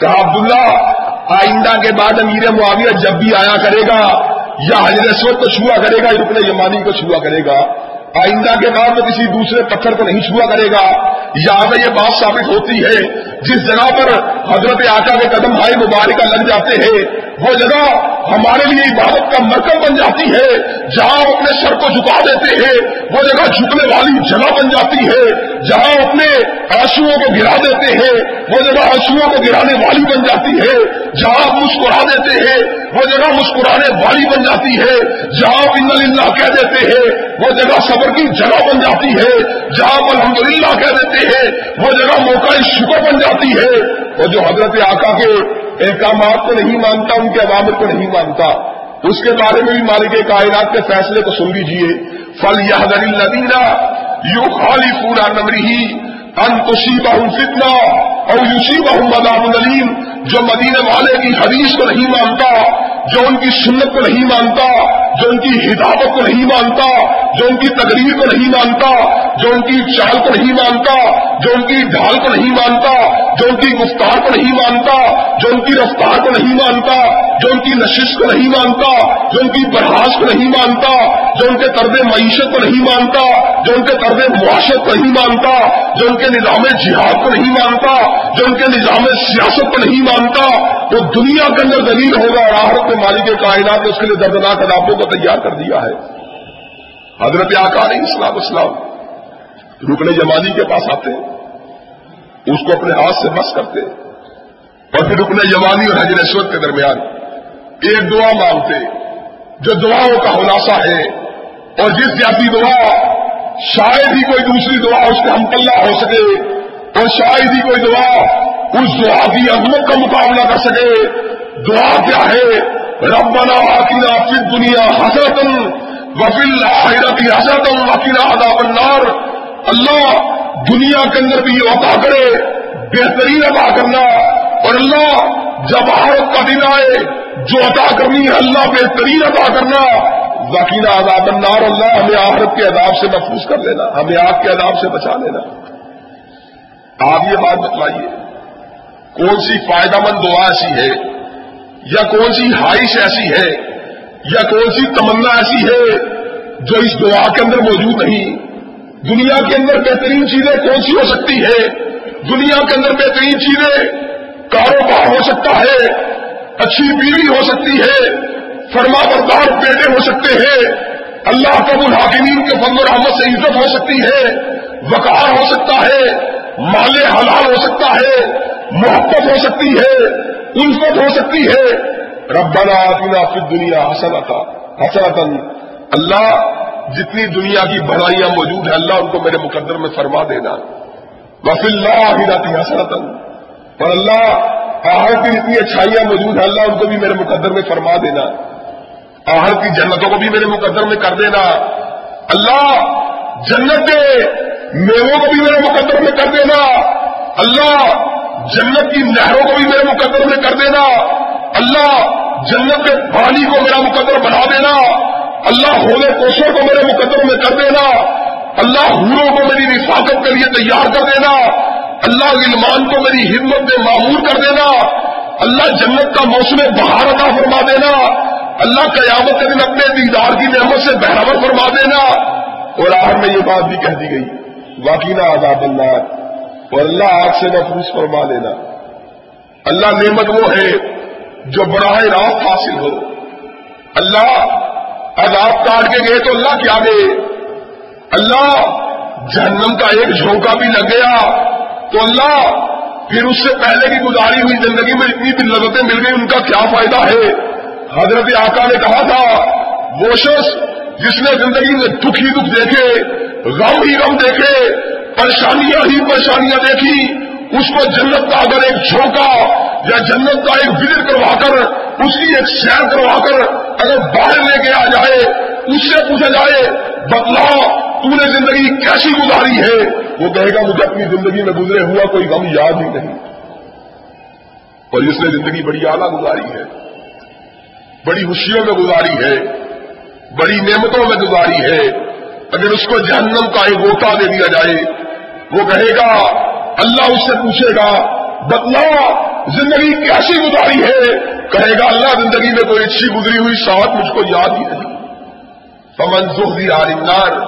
کہا، عبداللہ، آئندہ کے بعد امیر معاویہ جب بھی آیا کرے گا یا حجر اسود کو چھوا کرے گا یا رکن یمانی کو چھوا کرے گا۔ آئندہ کے بعد میں کسی دوسرے پتھر کو نہیں چھوا کرے گا۔ یہاں یہ بات ثابت ہوتی ہے، جس جگہ پر حضرت آقا کے قدم بھائی مبارکہ لگ جاتے ہیں وہ جگہ ہمارے لیے عبادت کا مرکز بن جاتی ہے، جہاں اپنے سر کو جھکا دیتے ہیں، وہ جگہ جھکنے والی جگہ بن جاتی ہے، جہاں اپنے آنسو کو گرا دیتے ہیں، وہ جگہ آنسو کو گرانے والی بن جاتی ہے، جہاں مسکرا دیتے ہیں، وہ جگہ مسکرانے والی بن جاتی ہے، جہاں ان اللہ کہہ دیتے ہیں، وہ جگہ صبر کی جگہ بن جاتی ہے، جہاں الحمد للہ کہہ دیتے ہیں، وہ جگہ موقع شکر بن جاتی ہے وہ جو حضرت آقا کے احکامات کو نہیں مانتا، ان کے عوامل کو نہیں مانتا، اس کے بارے میں بھی مالک کائنات کے فیصلے کو سن لیجیے فل یہ ندینا یو خالی پورا نمری ہی انتوشی بہن فتنا اور یوشی بہن مدام نلیم جو مدینے والے کی حدیث کو نہیں مانتا جو ان کی سنت کو نہیں مانتا جو ان کی ہدایت کو نہیں مانتا جو ان کی تقریر کو نہیں مانتا جو ان کی چال کو نہیں مانتا جو ان کی ڈھال کو نہیں مانتا جو ان کی گفتار کو نہیں مانتا جو ان کی رفتار کو نہیں مانتا جو ان کی نشش کو نہیں مانتا جو ان کی برہاش کو نہیں مانتا جو ان کے طرز معیشت کو نہیں مانتا جو ان کے طرز معاشرت کو نہیں مانتا جو ان کے نظام جہاد کو نہیں مانتا جو ان کے نظام سیاست کو نہیں مانتا وہ دنیا کے اندر دلیل ہوگا اور آہرت مالک کائنات نے اس کے لیے دردناک عذابوں کو تیار کر دیا ہے۔ حضرت آکار اسلام اسلام رکن جمانی کے پاس آتے اس کو اپنے ہاتھ سے بس کرتے اور پھر رکن جمانی اور حضر اسود کے درمیان ایک دعا مانگتے جو دعاؤں کا خلاصہ ہے اور جس جاتی دعا شاید ہی کوئی دوسری دعا اس کے ہمکلہ ہو سکے اور شاید ہی کوئی دعا اس دعا کی عظمت کا مقابلہ کر سکے۔ دعا کیا ہے؟ ربنا آکینا فی دنیا حسرتن وفیل آخرتی حسرتن وکیلا عذاب النار۔ اللہ دنیا کے اندر بھی یہ عطا کرے، بہترین ادا کرنا۔ اور اللہ جب آہرت کا دن آئے، جو عطا کرنی ہے، اللہ بہترین ادا کرنا۔ وکیلا عذاب النار۔ اللہ ہمیں آہرت کے عذاب سے محفوظ کر لینا، ہمیں آگ کے عذاب سے بچا لینا۔ آپ یہ بات بتلائیے، کون سی فائدہ مند دعا ایسی ہے یا کون سی ہائش ایسی ہے یا کون سی تمنا ایسی ہے جو اس دعا کے اندر موجود نہیں؟ دنیا کے اندر بہترین چیزیں کون سی ہو سکتی ہے؟ دنیا کے اندر بہترین چیزیں کاروبار ہو سکتا ہے، اچھی بیوی ہو سکتی ہے، فرما بردار بیٹے ہو سکتے ہیں، اللہ کا الحاکمین کے فضل و رحمت سے عزت ہو سکتی ہے، وقار ہو سکتا ہے، مال حلال ہو سکتا ہے، محبت ہو سکتی ہے الفت ہو سکتی ہے۔ ربنا آتنا فی دنیا حسنتا۔ حسنتن اللہ جتنی دنیا کی بڑائیاں موجود ہیں، اللہ ان کو میرے مقدر میں فرما دینا۔ وفی اللہ آتی حسنتن اور اللہ آہر کی جتنی اچھائیاں موجود ہیں، اللہ ان کو بھی میرے مقدر میں فرما دینا۔ آہر کی جنتوں کو بھی میرے مقدر میں کر دینا۔ اللہ جنت کے میووں کو بھی میرے مقدر میں کر دینا۔ اللہ جنت کی نہروں کو بھی میرے مقدر میں کر دینا۔ اللہ جنت کے پانی کو میرا مقدر بنا دینا۔ اللہ ہولے کوشوں کو میرے مقدر میں کر دینا۔ اللہ ہوروں کو میری رفاقت کے لیے تیار کر دینا۔ اللہ علمان کو میری ہمت میں معمور کر دینا۔ اللہ جنت کا موسم بہار عطا فرما دینا۔ اللہ قیامت کے دن اپنے دیدار کی نعمت سے بہراور فرما دینا۔ اور آخر میں یہ بات بھی کہہ دی گئی، واقعی آزاد اللہ۔ اور اللہ آگ سے محفوظ فرما لینا۔ اللہ نعمت وہ ہے جو براہ راست حاصل ہو۔ اللہ عذاب کاٹ کے گئے تو اللہ کیا گئے اللہ جہنم کا ایک جھونکا بھی لگ گیا۔ تو اللہ پھر اس سے پہلے کی گزاری ہوئی زندگی میں اتنی بھی لذتیں مل گئی ان کا کیا فائدہ ہے؟ حضرت آقا نے کہا تھا، وہ شخص جس نے زندگی میں دکھ ہی دکھ دیکھے، غم ہی غم دیکھے پریشانیاں ہی پریشانیاں دیکھی، اس کو جنت کا اگر ایک جھونکا یا جنت کا ایک وزٹ کروا کر، اس کی ایک سیر کروا کر اگر باہر لے کے آ جائے، اس سے پوچھا جائے بدلا تو نے زندگی کیسی گزاری ہے؟ وہ کہے گا، مجھے اپنی زندگی میں گزرے ہوا کوئی غم یاد ہی نہیں۔ اور اس نے زندگی بڑی اعلیٰ گزاری ہے، بڑی خوشیوں میں گزاری ہے، بڑی نعمتوں میں گزاری ہے۔ اگر اس کو جہنم کا ایک گوٹا دے دیا جائے وہ کہے گا، اللہ اس سے پوچھے گا بدلا زندگی کیسی گزاری ہے؟ کہے گا، اللہ زندگی میں کوئی اچھی گزری ہوئی ساتھ مجھ کو یاد ہی نہیں۔ پمن زہری آرینار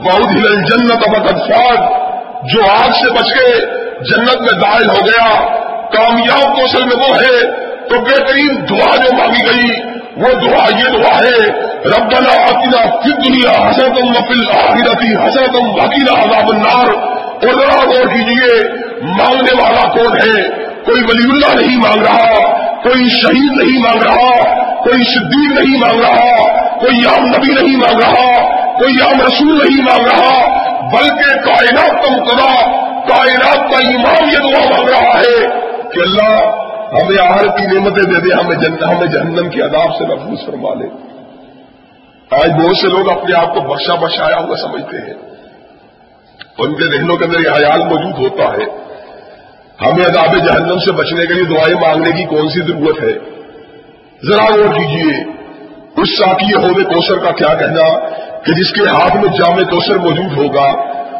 بہت ہی جنت ابد افاد جو آگ سے بچ کے جنت میں دائل ہو گیا، کامیاب کوشل میں وہ ہے۔ تو بہترین دعا جو مانگی گئی، وہ دعا یہ دعا ہے، ربنا آتنا فی دنیا حسرتم وفی الاخرتی حسرتم وکیلا عذاب النار۔ اور ذرا غور کیجیے مانگنے والا کون ہے؟ کوئی ولی اللہ نہیں مانگ رہا، کوئی شہید نہیں مانگ رہا، کوئی صدیق نہیں مانگ رہا، کوئی عام نبی نہیں مانگ رہا، کوئی عام رسول نہیں مانگ رہا، بلکہ کائنات کا مقدہ کائنات کا امام یہ دعا مانگ رہا ہے کہ اللہ ہمیں آہر کی نعمتیں دے دے، ہمیں ہمیں جہنم کی عذاب سے محفوظ فرما لے۔ آج بہت سے لوگ اپنے آپ کو بخشا بشایا ہوا سمجھتے ہیں۔ ان کے ذہنوں کے اندر یہ حیال موجود ہوتا ہے۔ ہمیں عذاب جہنم سے بچنے کے لیے دعائیں مانگنے کی کون سی ضرورت ہے؟ ذرا غور کیجیے اس ساکی عہدے کوثر کا کیا کہنا؟ کہ جس کے ہاتھ میں جامع کوثر موجود ہوگا،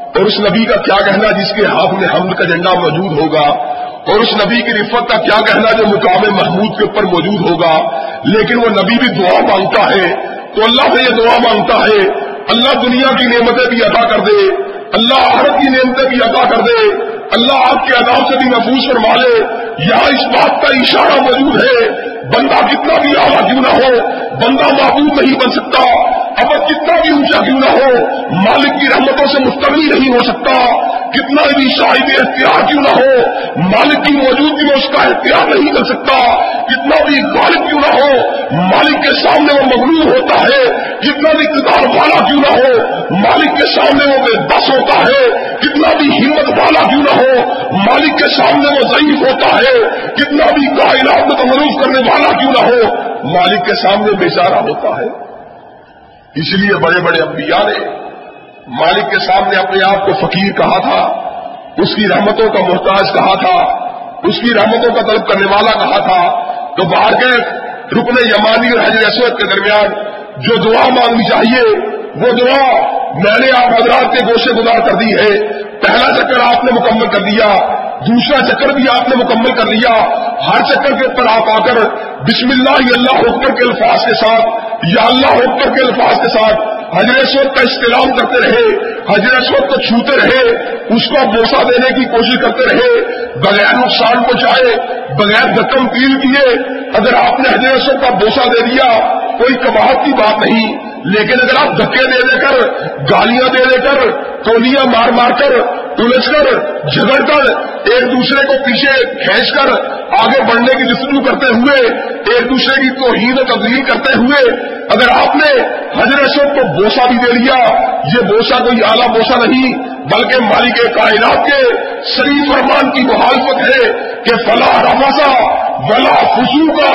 اور اس نبی کا کیا کہنا؟ جس کے ہاتھ میں حمد کا جھنڈا موجود ہوگا، اور اس نبی کی رفت کا کیا کہنا؟ جو مقام محمود کے اوپر موجود ہوگا۔ لیکن وہ نبی بھی دعا مانگتا ہے، تو اللہ سے یہ دعا مانگتا ہے اللہ دنیا کی نعمتیں بھی ادا کر دے، اللہ آخرت کی نعمتیں بھی ادا کر دے، اللہ آپ کے عذاب سے بھی محفوظ فرما لے۔ یہاں اس بات کا اشارہ موجود ہے، بندہ کتنا بھی اعلیٰ کیوں نہ ہو، بندہ معبود نہیں بن سکتا، اب کتنا بھی اونچا کیوں نہ ہو، مالک کی رحمتوں سے مستقبل نہیں ہو سکتا۔ کتنا بھی شاہد اختیار کیوں نہ ہو، مالک کی موجودگی میں اس کا اختیار نہیں کر سکتا۔ کتنا بھی غالب کیوں نہ ہو، مالک کے سامنے وہ مغلوب ہوتا ہے۔ کتنا بھی اقتدار والا کیوں نہ ہو، مالک کے سامنے وہ بے بس ہوتا ہے۔ کتنا بھی ہمت والا کیوں نہ ہو، مالک کے سامنے وہ ضعیف ہوتا ہے۔ کتنا بھی کائنات میں تمروف کرنے والا کیوں نہ ہو، مالک کے سامنے بےچارا ہوتا ہے۔ اس لیے بڑے بڑے انبیاء نے مالک کے سامنے اپنے آپ کو فقیر کہا تھا، اس کی رحمتوں کا محتاج کہا تھا، اس کی رحمتوں کا طلب کرنے والا کہا تھا۔ تو باہر کے رکن یمانی اور حضر اسود کے درمیان جو دعا مانگنی چاہیے، وہ دعا میں نے آپ حضرات کے گوشے گزار کر دی ہے۔ پہلا چکر آپ نے مکمل کر دیا، دوسرا چکر بھی آپ نے مکمل کر لیا۔ ہر چکر کے اوپر آپ آ کر بسم اللہ یا اللہ حکر کے الفاظ کے ساتھ، یا اللہ حکر کے الفاظ کے ساتھ حضرت اسود کا استعلام کرتے رہے حضرت اسود کو چھوتے رہے، اس کو بوسا دینے کی کوشش کرتے رہے، بغیر نقصان پہنچائے، بغیر دکم پیل کیے، اگر آپ نے حضرت اسود کا بوسا دے دیا، کوئی کباہت کی بات نہیں۔ لیکن اگر آپ دھکے دے دے کر، گالیاں دے دے کر، تولیاں مار مار کر، الجھ کر، جھگڑ کر، ایک دوسرے کو پیچھے کھینچ کر آگے بڑھنے کی جستجو کرتے ہوئے، ایک دوسرے کی توہین و تبدیل کرتے ہوئے، اگر آپ نے حضرت اشوک کو بوسا بھی دے لیا، یہ بوسا کوئی اعلیٰ بوسا نہیں، بلکہ مالک کائنات کے شریف فرمان کی مخالفت ہے کہ فلاح رفاسا ولا خوشو کا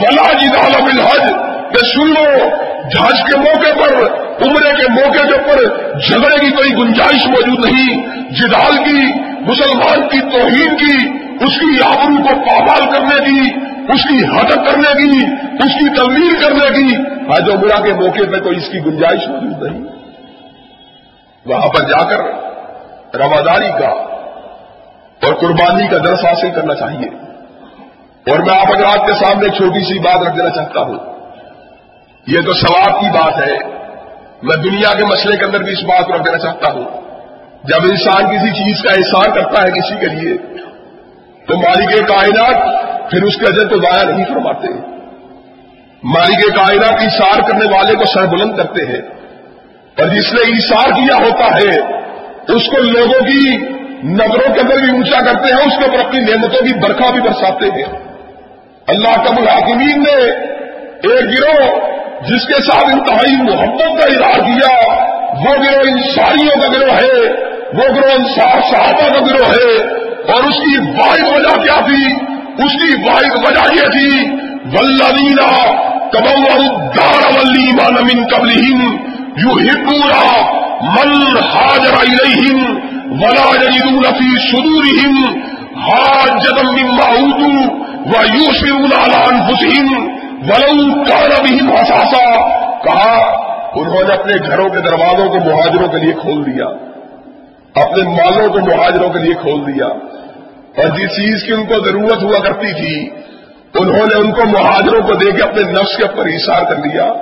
ولا جدال الحج کہ سن لو جہاز کے موقع پر، عمرے کے موقع کے اوپر جھگڑے کی کوئی گنجائش موجود نہیں۔ جدال کی، مسلمان کی توہین کی، اس کی آبرو کو پامال کرنے کی، اس کی حدت کرنے کی، اس کی تبدیل کرنے کی۔ آج عمرہ کے موقع پہ کوئی اس کی گنجائش موجود نہیں۔ وہاں پر جا کر رواداری کا اور قربانی کا درس حاصل کرنا چاہیے۔ اور میں آپ اگر آپ کے سامنے چھوٹی سی بات رکھ دینا چاہتا ہوں۔ یہ تو ثواب کی بات ہے۔ میں دنیا کے مسئلے کے اندر بھی اس بات کو رکھ دینا چاہتا ہوں۔ جب انسان کسی چیز کا احسان کرتا ہے کسی کے لیے، تو مالک کائنات پھر اس کے اجر کو ضائع نہیں فرماتے۔ مالک کائنات اشار کرنے والے کو سر بلند کرتے ہیں۔ اور جس نے اشار کیا ہوتا ہے، اس کو لوگوں کی نظروں کے اندر بھی اونچا کرتے ہیں، اس کے اوپر اپنی نعمتوں کی برکھا بھی برساتے ہیں۔ اللہ کب الحاکمین نے ایک گروہ جس کے ساتھ انتہائی محبت کا اظہار کیا، وہ گروہ انسانیوں کا گروہ ہے، وہ گروہ انصاف صحابہ کا گروہ ہے، اور اس کی واحد وجہ کیا تھی؟ اس کی واحد وجہ یہ تھی ولینہ دار ولی مانمن قبل یو ہبورا من حاجر ولا جدید فی سدور حاج جدم مما و یو شرون علان حسین ولو بھی کہا، انہوں نے اپنے گھروں کے دروازوں کو مہاجروں کے لیے کھول دیا، اپنے مالوں کو مہاجروں کے لیے کھول دیا۔ اور جس چیز کی ان کو ضرورت ہوا کرتی تھی، انہوں نے ان کو مہاجروں کو دے کے اپنے نفس کے اوپر اشار کر لیا۔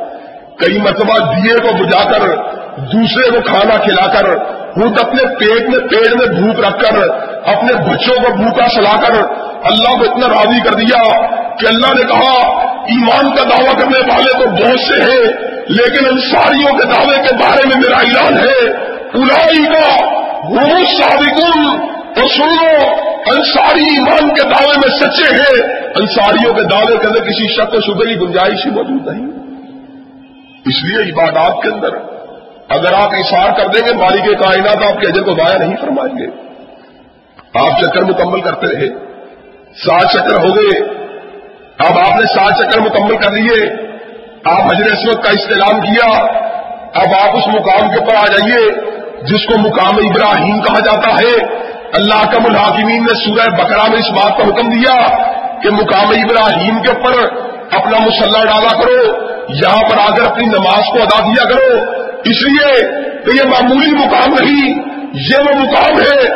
کئی مرتبہ دیے کو بجا کر، دوسرے کو کھانا کھلا کر، خود اپنے پیٹ میں پیڑ میں بھوک رکھ کر، اپنے بچوں کو بھوکا سلا کر اللہ کو اتنا راضی کر دیا کہ اللہ نے کہا، ایمان کا دعویٰ کرنے والے تو بہت سے ہیں، لیکن انصاریوں کے دعوے کے بارے میں میرا اعلان ہے۔ الائی کا وہ سابقن اور سنو، انصاری ایمان کے دعوے میں سچے ہیں۔ انصاریوں کے دعوے کے اندر کسی شک و شبہ کی گنجائش ہی موجود نہیں۔ اس لیے عبادات کے اندر اگر آپ اشار کر دیں گے مالی کے کائنات آپ کے اجر کو ضائع نہیں فرمائیں گے۔ آپ چکر مکمل کرتے رہے۔ سات چکر ہو گئے۔ اب آپ نے سات چکر مکمل کر لیے۔ آپ حضر اسمت کا استعلام کیا۔ اب آپ اس مقام کے اوپر آ جائیے، جس کو مقام ابراہیم کہا جاتا ہے۔ اللہ کم الحاکمین نے سورہ بکرا میں اس بات کا حکم دیا کہ مقام ابراہیم کے اوپر اپنا مسلح ڈالا کرو۔ یہاں پر آ کر اپنی نماز کو ادا کیا کرو۔ اس لیے کہ یہ معمولی مقام نہیں، یہ وہ مقام ہے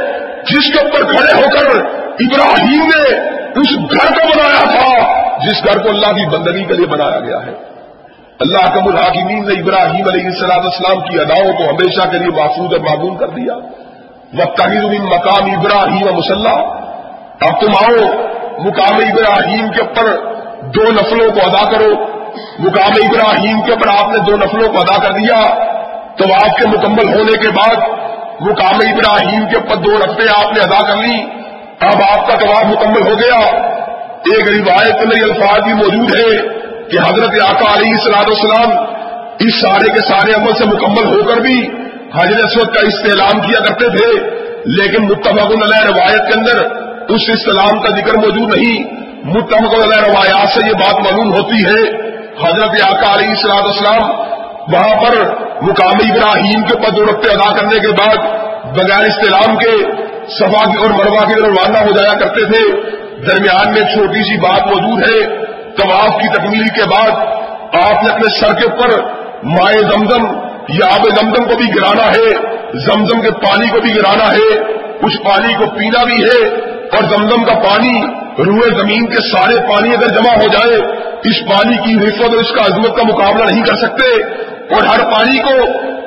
جس کے اوپر کھڑے ہو کر ابراہیم نے اس گھر کو بنایا تھا، جس گھر کو اللہ کی بندگی کے لیے بنایا گیا ہے۔ اللہ کم الحاکمین نے ابراہیم علیہ السلام اسلام کی اداؤں کو ہمیشہ کے لیے محفوظ اور معمول کر دیا۔ وہ مقام ابراہیم مسلح اب تم آؤ، مقام ابراہیم کے اوپر دو نفلوں کو ادا کرو۔ مقام ابراہیم کے اوپر آپ نے دو نفلوں کو ادا کر دیا۔ تو آپ کے مکمل ہونے کے بعد مقام ابراہیم کے اوپر دو نفلیں آپ نے ادا کر لی اب آپ کا طباب مکمل ہو گیا۔ ایک روایت میں الفاظ بھی موجود ہے کہ حضرت آقا علیہ السلام السلام اس سارے کے سارے عمل سے مکمل ہو کر بھی حضرت اسود کا استعلام کیا کرتے تھے، لیکن متفق علیہ روایت کے اندر اس اسلام کا ذکر موجود نہیں۔ متفق علیہ روایات سے یہ بات معلوم ہوتی ہے، حضرت آقا علیہ السلام اسلام وہاں پر مقامی ابراہیم کے پد رقطے ادا کرنے کے بعد بغیر استعلام کے سفا کی اور مروا کی طرف روانہ ہو جایا کرتے تھے۔ درمیان میں چھوٹی سی بات موجود ہے۔ طواف کی تکمیل کے بعد آپ نے اپنے سر کے اوپر مائع زمزم یا آب زمزم کو بھی گرانا ہے۔ زمزم کے پانی کو بھی گرانا ہے۔ اس پانی کو پینا بھی ہے۔ اور زمزم کا پانی روئے زمین کے سارے پانی اگر جمع ہو جائے، اس پانی کی حفظ اور اس کا عظمت کا مقابلہ نہیں کر سکتے۔ اور ہر پانی کو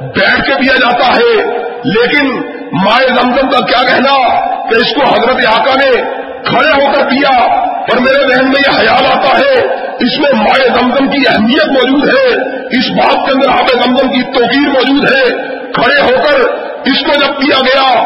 بیٹھ کے پیا جاتا ہے۔ لیکن مائع زمزم کا کیا کہنا کہ اس کو حضرت آقا نے کھڑے ہو کر پیا اور میرے ذہن میں یہ خیال آتا ہے، اس میں مائع زمزم کی اہمیت موجود ہے، اس بات کے اندر آب زمزم کی توقیر موجود ہے۔ کھڑے ہو کر اس کو جب پیا گیا،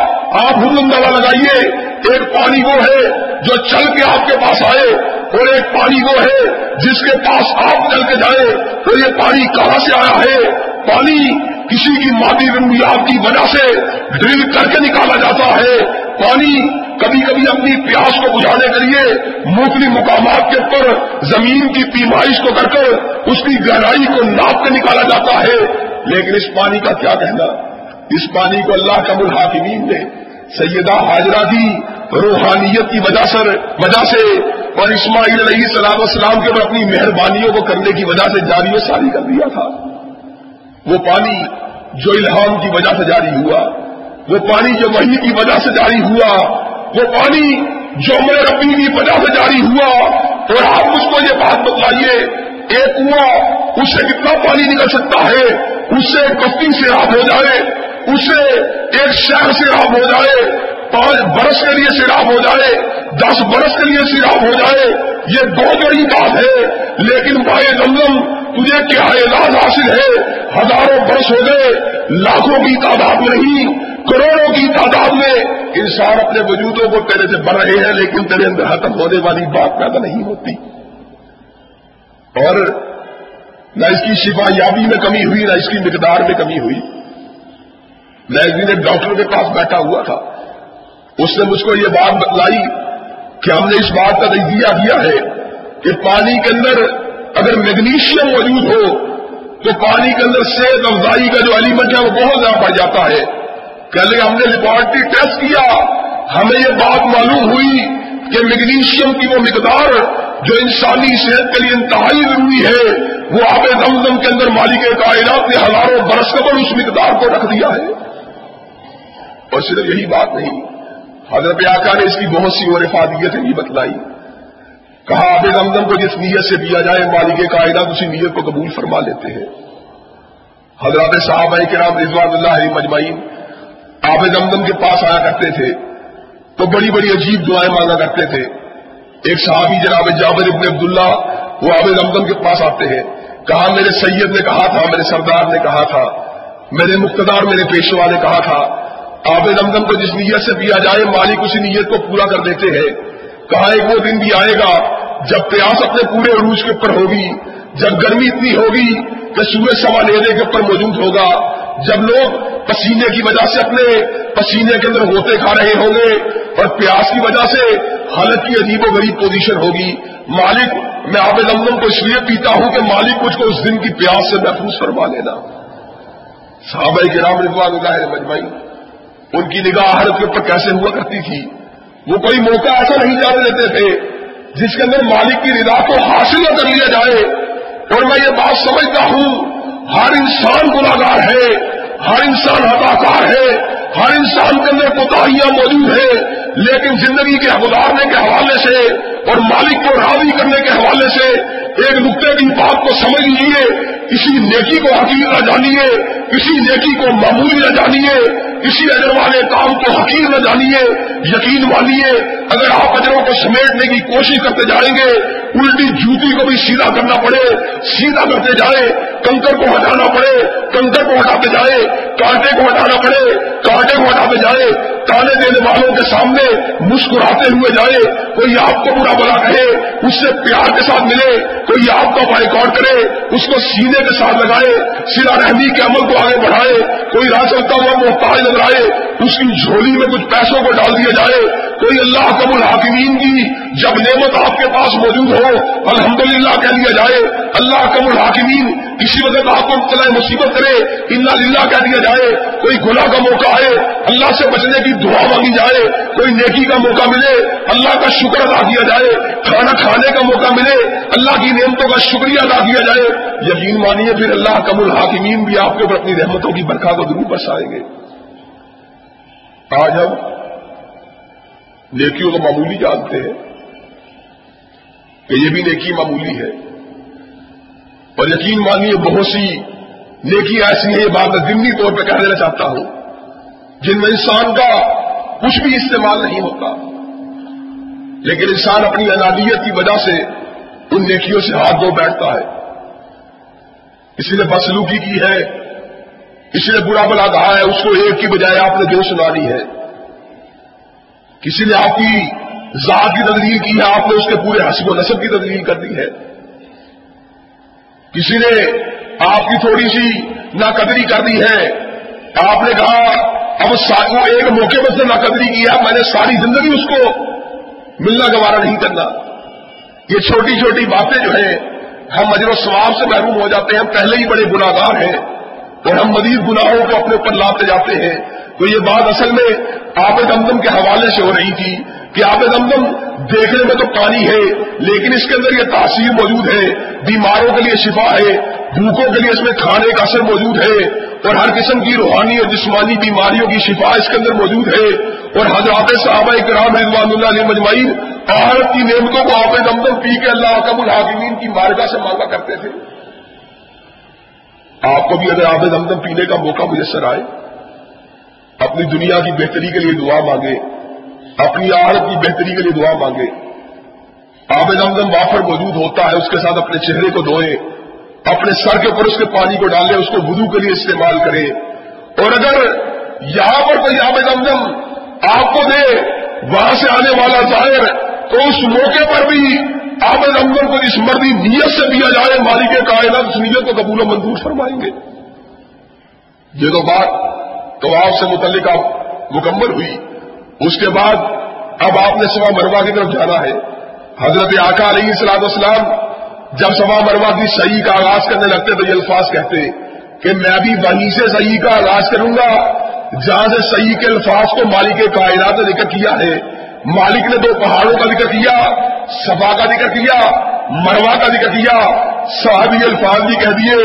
آپ حضم اندازہ لگائیے، ایک پانی وہ ہے جو چل کے آپ کے پاس آئے اور ایک پانی وہ ہے جس کے پاس آپ چل کے جائے تو یہ پانی کہاں سے آیا ہے؟ پانی کسی کی مادی ضروریات کی وجہ سے ڈرل کر کے نکالا جاتا ہے۔ پانی کبھی کبھی اپنی پیاس کو بجھانے کے لیے مختلف مقامات کے اوپر زمین کی پیمائش کو کر کر اس کی گہرائی کو ناپ کے نکالا جاتا ہے۔ لیکن اس پانی کا کیا کہنا؟ اس پانی کو اللہ کا الحاکمین نے سیدہ حاجرہ کی روحانیت کی وجہ سے وجہ سے اور اسماعیل علیہ السلام السلام کے اوپر اپنی مہربانیوں کو کرنے کی وجہ سے جاری و ساری کر دیا تھا۔ وہ پانی جو الہام کی وجہ سے جاری ہوا، وہ پانی جو وہی کی وجہ سے جاری ہوا، وہ پانی جو میرے ربی کی وجہ سے جاری ہوا۔ اور آپ اس کو یہ بات بتلائیے ایک کنواں اس سے کتنا پانی نکل سکتا ہے؟ اس سے ایک بستی سے آپ ہو جائے، اس سے ایک شہر سے آپ ہو جائے، پانچ برس کے لیے سیراب ہو جائے، دس برس کے لیے سیراب ہو جائے۔ یہ دو بڑی بات ہے، لیکن بھائی زمزم تجھے کیا اعلان حاصل ہے ہزاروں برس ہو گئے، لاکھوں کی تعداد میں نہیں، کروڑوں کی تعداد میں انسان اپنے وجودوں کو تیرے سے بڑھ رہے ہیں، لیکن تیرے اندر ختم ہونے والی بات پیدا نہیں ہوتی۔ اور نہ اس کی شفا یابی میں کمی ہوئی، نہ اس کی مقدار میں کمی ہوئی۔ میں ایک دن ایک ڈاکٹر کے پاس بیٹھا ہوا تھا۔ اس نے مجھ کو یہ بات بتلائی کہ ہم نے اس بات کا تجزیہ دیا ہے کہ پانی کے اندر اگر میگنیشیم موجود ہو، تو پانی کے اندر صحت افزائی کا جو ایلیمنٹ ہے، وہ بہت زیادہ بڑھ جاتا ہے۔ کل ہم نے لیبارٹری ٹیسٹ کیا۔ ہمیں یہ بات معلوم ہوئی کہ میگنیشیم کی وہ مقدار جو انسانی صحت کے لیے انتہائی ضروری ہے، وہ آپ زمزم کے اندر مالک کائنات نے ہزاروں برس قبل اس مقدار کو رکھ دیا ہے۔ اور صرف یہی بات نہیں، حضرت آقا نے اس کی بہت سی اور افادیتیں بھی بتلائی۔ کہا آب زمزم کو جس نیت سے پیا جائے، مالک کائنات اسی نیت کو قبول فرما لیتے ہیں۔ حضرات صاحب کرام رضوان اللہ مجمعین آب زمزم کے پاس آیا کرتے تھے، تو بڑی بڑی عجیب دعائیں مانگا کرتے تھے۔ ایک صحابی جناب جابر ابن عبداللہ، وہ آب زمزم کے پاس آتے ہیں۔ کہا، میرے سید نے کہا تھا، میرے سردار نے کہا تھا، میرے مقتدار، میرے پیشوا نے کہا تھا آب زمزم کو جس نیت سے پیا جائے، مالک اسی نیت کو پورا کر دیتے ہیں۔ کہا ایک وہ دن بھی آئے گا جب پیاس اپنے پورے عروج کے اوپر ہوگی، جب گرمی اتنی ہوگی کہ سورج سوا لینے کے اوپر موجود ہوگا۔ جب لوگ پسینے کی وجہ سے اپنے پسینے کے اندر ہوتے کھا رہے ہوں گے اور پیاس کی وجہ سے حالت کی عجیب و غریب پوزیشن ہوگی۔ مالک، میں آب زمزم کو اس لیے پیتا ہوں کہ مالک مجھ کو اس دن کی پیاس سے محفوظ کروا لینا صحابہ کے رام رضوان اللہ مجمعی ان کی نگاہ حالت کے اوپر کیسے ہوا کرتی تھی؟ وہ کوئی موقع ایسا نہیں جانے دیتے تھے جس کے اندر مالک کی رضا کو حاصل نہ کر لیا جائے۔ اور میں یہ بات سمجھتا ہوں، ہر انسان گناگار ہے، ہر انسان اداکار ہے، ہر انسان کے اندر کوتاہیاں موجود ہیں، لیکن زندگی کے گزارنے کے حوالے سے اور مالک کو راضی کرنے کے حوالے سے ایک نقطے کی بات کو سمجھ لیجیے کسی نیکی کو حقیق نہ جانیے، کسی نیکی کو معمولی نہ جانیے، کسی اجر والے کام کو حقیق نہ جانیے، یقین مانیے اگر آپ اجروں کو سمیٹنے کی کوشش کرتے جائیں گے، الٹی جوتی کو بھی سیدھا کرنا پڑے، سیدھا کرتے جائے کنکر کو ہٹانا پڑے، کنکر کو ہٹاتے جائے کانٹے کو ہٹانا پڑے، کانٹے کو ہٹاتے جائے تانے دینے والوں کے سامنے مسکراتے ہوئے جائے کوئی آپ کو برا بلا کہے، اس سے پیار کے ساتھ ملے، کوئی آپ کا بائیکاٹ کرے، اس کو سینے کے ساتھ لگائے، سیدھا رحمی کے عمل کو آگے بڑھائے، کوئی راہ چلتا ہوا محتاج نظر آئے، اس کی جھولی میں کچھ پیسوں کو ڈال دیا جائے، کوئی اللہ کب الحاکمین کی جب نعمت آپ کے پاس موجود ہو، الحمدللہ کہہ لیا جائے، اللہ کب الحاکمین کسی وقت آپ کو مبتلا مصیبت کرے اللہ للہ کہہ دیا جائے، کوئی گناہ کا موقع آئے، اللہ سے بچنے کی دعا مانگی جائے، کوئی نیکی کا موقع ملے، اللہ کا شکر ادا کیا جائے، کھانا کھانے کا موقع ملے، اللہ کی نعمتوں کا شکریہ ادا کیا جائے۔ یقین مانیے پھر اللہ کم الحاکمین بھی آپ کے اوپر اپنی رحمتوں کی برکھا کو ضرور برسائیں گے۔ آج ہم نیکیوں کو معمولی جانتے ہیں کہ یہ بھی نیکی معمولی ہے۔ اور یقین مانیے بہت سی نیکی ایسی ہے بات میں ضمنی طور پہ کہہ دینا چاہتا ہوں، جن میں انسان کا کچھ بھی استعمال نہیں ہوتا۔ لیکن انسان اپنی انادیت کی وجہ سے ان نیکیوں سے ہاتھ دھو بیٹھتا ہے۔ کسی نے بسلوکی کی ہے کسی نے برا بلا کہا ہے، اس کو ایک کی بجائے آپ نے جو سنانی ہے۔ کسی نے آپ کی ذات کی تدلیل کی ہے، آپ نے اس کے پورے حسب و نصب کی تدلیل کر دی ہے؟ کسی نے آپ کی تھوڑی سی ناقدری کر دی ہے؟ آپ نے کہا، اب وہ ایک موقع پر سے ناقدری کیا میں نے ساری زندگی اس کو ملنا گوارا نہیں کرنا۔ یہ چھوٹی چھوٹی باتیں جو ہیں، ہم اجر و ثواب سے محروم ہو جاتے ہیں، ہم پہلے ہی بڑے گناگار ہیں اور ہم مزید گناہوں کو اپنے اوپر لاتے جاتے ہیں۔ تو یہ بات اصل میں آب دمدم کے حوالے سے ہو رہی تھی کہ آب دمدم دیکھنے میں تو پانی ہے، لیکن اس کے اندر یہ تاثیر موجود ہے۔ بیماروں کے لیے شفا ہے، بھوکوں کے لیے اس میں کھانے کا اثر موجود ہے اور ہر قسم کی روحانی اور جسمانی بیماریوں کی شفا اس کے اندر موجود ہے۔ اور حضرات صحابہ کرام رضوان اللہ علیہ مجمعین عورت کی نعمتوں کو آپ دمدم پی کے اللہ کب الحاکمین کی مارکا سے مانگا کرتے تھے۔ آپ کو بھی اگر آپ دمدم پینے کا موقع میسر آئے اپنی دنیا کی بہتری کے لیے دعا مانگے، اپنی عورت کی بہتری کے لیے دعا مانگے۔ آب دمدم وافر موجود ہوتا ہے، اس کے ساتھ اپنے چہرے کو دھوئے، اپنے سر کے اوپر اس کے پانی کو ڈالے، اس کو وضو کے لیے استعمال کرے۔ اور اگر یہاں پر کوئی آب دمدم آپ کو دے، وہاں سے آنے والا ظاہر، تو اس موقع پر بھی آب دمدم کو اس مردی نیت سے دیا جائے، مالک کائنات اس نیت کو قبول و منظور فرمائیں گے۔ یہ تو بات تو آپ سے متعلق مکمل ہوئی۔ اس کے بعد اب آپ نے سوا مروا کی طرف جانا ہے۔ حضرت آقا علیہ السلام اسلام جب سوا مروا کی صحیح کا آغاز کرنے لگتے تو یہ الفاظ کہتے کہ میں بھی وہیں سے صحیح کا آغاز کروں گا۔ جہاں سے صحیح کے الفاظ کو مالک کائنات نے ذکر کیا ہے، مالک نے دو پہاڑوں کا ذکر کیا، صفا کا ذکر کیا مروا کا ذکر کیا۔ صحابی الفاظ بھی کہہ دیے،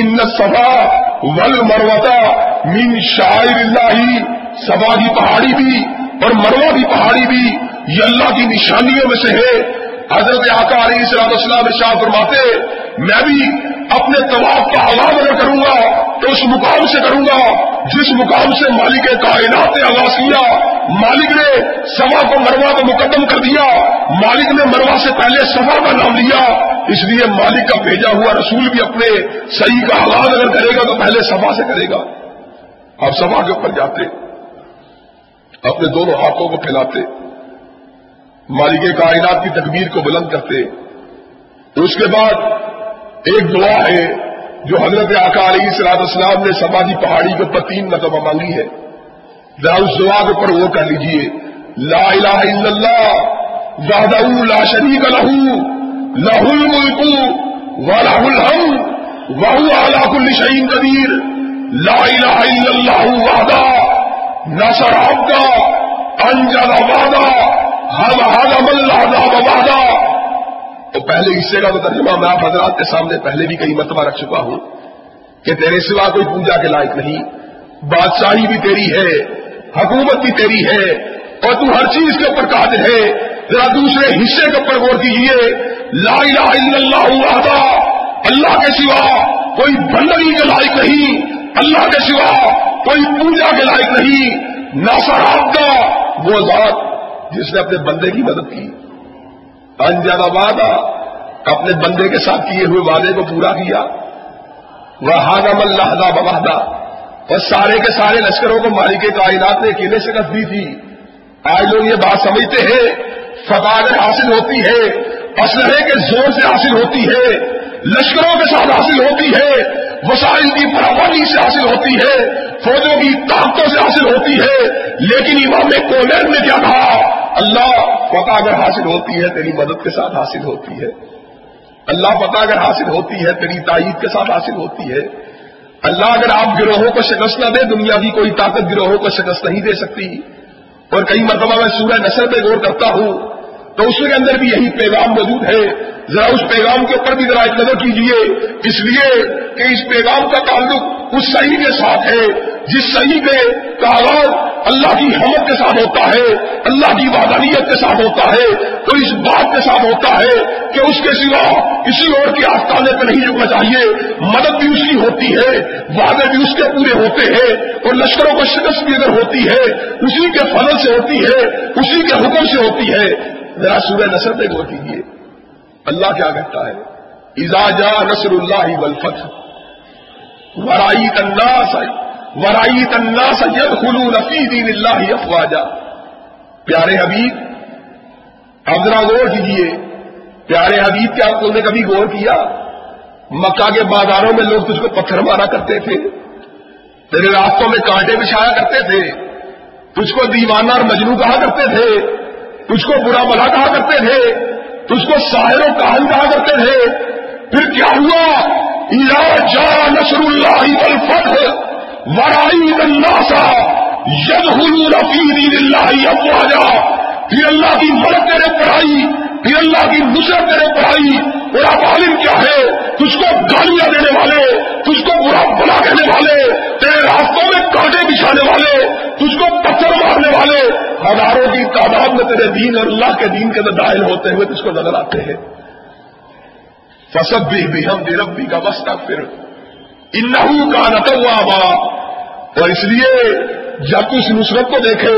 ان صفا ول مروتا من شاعر اللہ سبا کی پہاڑی بھی اور مروا کی پہاڑی بھی یہ اللہ کی نشانیوں میں سے ہے۔ حضرت آقا علیہ السلام اسلام شاہ فرماتے میں بھی اپنے طواف کا آغاز اگر کروں گا تو اس مقام سے کروں گا۔ جس مقام سے مالک کائنات نے آغاز کیا، مالک نے سوا کو مروا کو مقدم کر دیا، مالک نے مروا سے پہلے سوا کا نام لیا۔ اس لیے مالک کا بھیجا ہوا رسول بھی اپنے صحیح کا آغاز اگر کرے گا تو پہلے سفا سے کرے گا۔ آپ سفا کے اوپر جاتے، اپنے دونوں ہاتھوں کو پھیلاتے، مالک کائنات کی تکبیر کو بلند کرتے۔ اس کے بعد ایک دعا ہے جو حضرت آقا علیہ صلاح السلام نے سماجی پہاڑی کے اوپر تین مرتبہ مانگی ہے۔ ذرا اس دعا کے اوپر وہ کہہ لیجیے لا الہ الا اللہ، وحدہ لا شریک لہو لہ الملک ولہ الحم وہو علا کل شہین قدیر۔ لا الہ الا اللہ وحدہ، نصر عبدہ، انجل وعدہ ہم حضم اللہ وعدہ۔ تو پہلے حصے کا تو ترجمہ میں آپ حضرات کے سامنے پہلے بھی کئی مرتبہ رکھ چکا ہوں کہ تیرے سوا کوئی پوجا کے لائق نہیں، بادشاہی بھی تیری ہے، حکومت بھی تیری ہے، اور تو ہر چیز کے اوپر قادر ہے، ذرا دوسرے حصے کے اوپر غور کیجیے لا الہ الا اللہ وحدہ، اللہ کے سوا کوئی بندگی کے لائق نہیں، اللہ کے سوا کوئی پوجا کے لائق نہیں۔ ناصر کا وہ ذات جس نے اپنے بندے کی مدد کی۔ انجانا وعدہ اپنے بندے کے ساتھ کیے ہوئے وعدے کو پورا کیا۔ وہ ہادم اللہ بہادا اور سارے کے سارے لشکروں کو مالک کائنات نے اکیلے سے رکھ دی تھی۔ آج لوگ یہ بات سمجھتے ہیں، فتح حاصل ہوتی ہے، اسلحے کے زور سے حاصل ہوتی ہے، لشکروں کے ساتھ حاصل ہوتی ہے، وسائل کی فراوانی سے حاصل ہوتی ہے، فوجوں کی طاقتوں سے حاصل ہوتی ہے، لیکن امام کولر نے کیا کہا؟ اللہ فتح اگر حاصل ہوتی ہے تیری مدد کے ساتھ حاصل ہوتی ہے۔ اللہ فتح اگر حاصل ہوتی ہے تیری تائید کے ساتھ حاصل ہوتی ہے۔ اللہ اگر آپ گروہوں کو شکست نہ دے، دنیا کی کوئی طاقت گروہوں کو شکست نہیں دے سکتی۔ اور کئی مرتبہ میں سورہ نسل پہ غور کرتا ہوں، تو اس کے اندر بھی یہی پیغام موجود ہے۔ ذرا اس پیغام کے اوپر بھی ذرا ایک نظر کیجیے اس لیے کہ اس پیغام کا تعلق اس صحیح کے ساتھ ہے، جس صحیح کے آغاز اللہ کی حمد کے ساتھ ہوتا ہے، اللہ کی وادانیت کے ساتھ ہوتا ہے، تو اس بات کے ساتھ ہوتا ہے کہ اس کے سوا کسی اور کے آستانے پہ نہیں رکنا چاہیے۔ مدد بھی اس کی ہوتی ہے، وعدے بھی اس کے پورے ہوتے ہیں۔ اور لشکروں کو شکست بھی اگر ہوتی ہے، اسی کے فضل سے ہوتی ہے، اسی کے حکم سے ہوتی ہے۔ ذرا سورہ نصر پہ کیجیے اللہ کیا کہتا ہے؟ جا نصر اللہ ولفت ورائی الناس ورائی الناس يدخلون في دين الله افواجا پیارے حبیب اب ذرا غور کیجیے پیارے حبیب، کیا تم نے کبھی غور کیا؟ مکہ کے بازاروں میں لوگ تجھ کو پتھر مارا کرتے تھے۔ تیرے راستوں میں کانٹے بچھایا کرتے تھے۔ تجھ کو دیوانہ اور مجنو کہا کرتے تھے۔ تجھ کو برا بلا کہا کرتے تھے۔ تجھ کو و کہان کہا کرتے تھے۔ پھر کیا ہوا؟ جا نصر اللہ ورائی الناسا یدخلون فی دین اللہ افواجا پھر اللہ کی مدد تیرے پڑھائی پھر اللہ کی نصرت تیرے پڑھائی، اور اب عالم کیا ہے تجھ کو گالیاں دینے والے، تجھ کو برا بلا کہنے والے، تیرے راستوں میں کانٹے بچھانے والے، تجھ کو پتھر مارنے والے۔ ہزاروں کی تعداد میں تیرے دین اور اللہ کے دین کے اندر دائل ہوتے ہوئے تجھ کو نظر آتے ہیں۔ فصب بھی ہم ربی کا وسطہ پھر انہوں کا نتوا اور اس لیے جب اس نصرت کو دیکھے،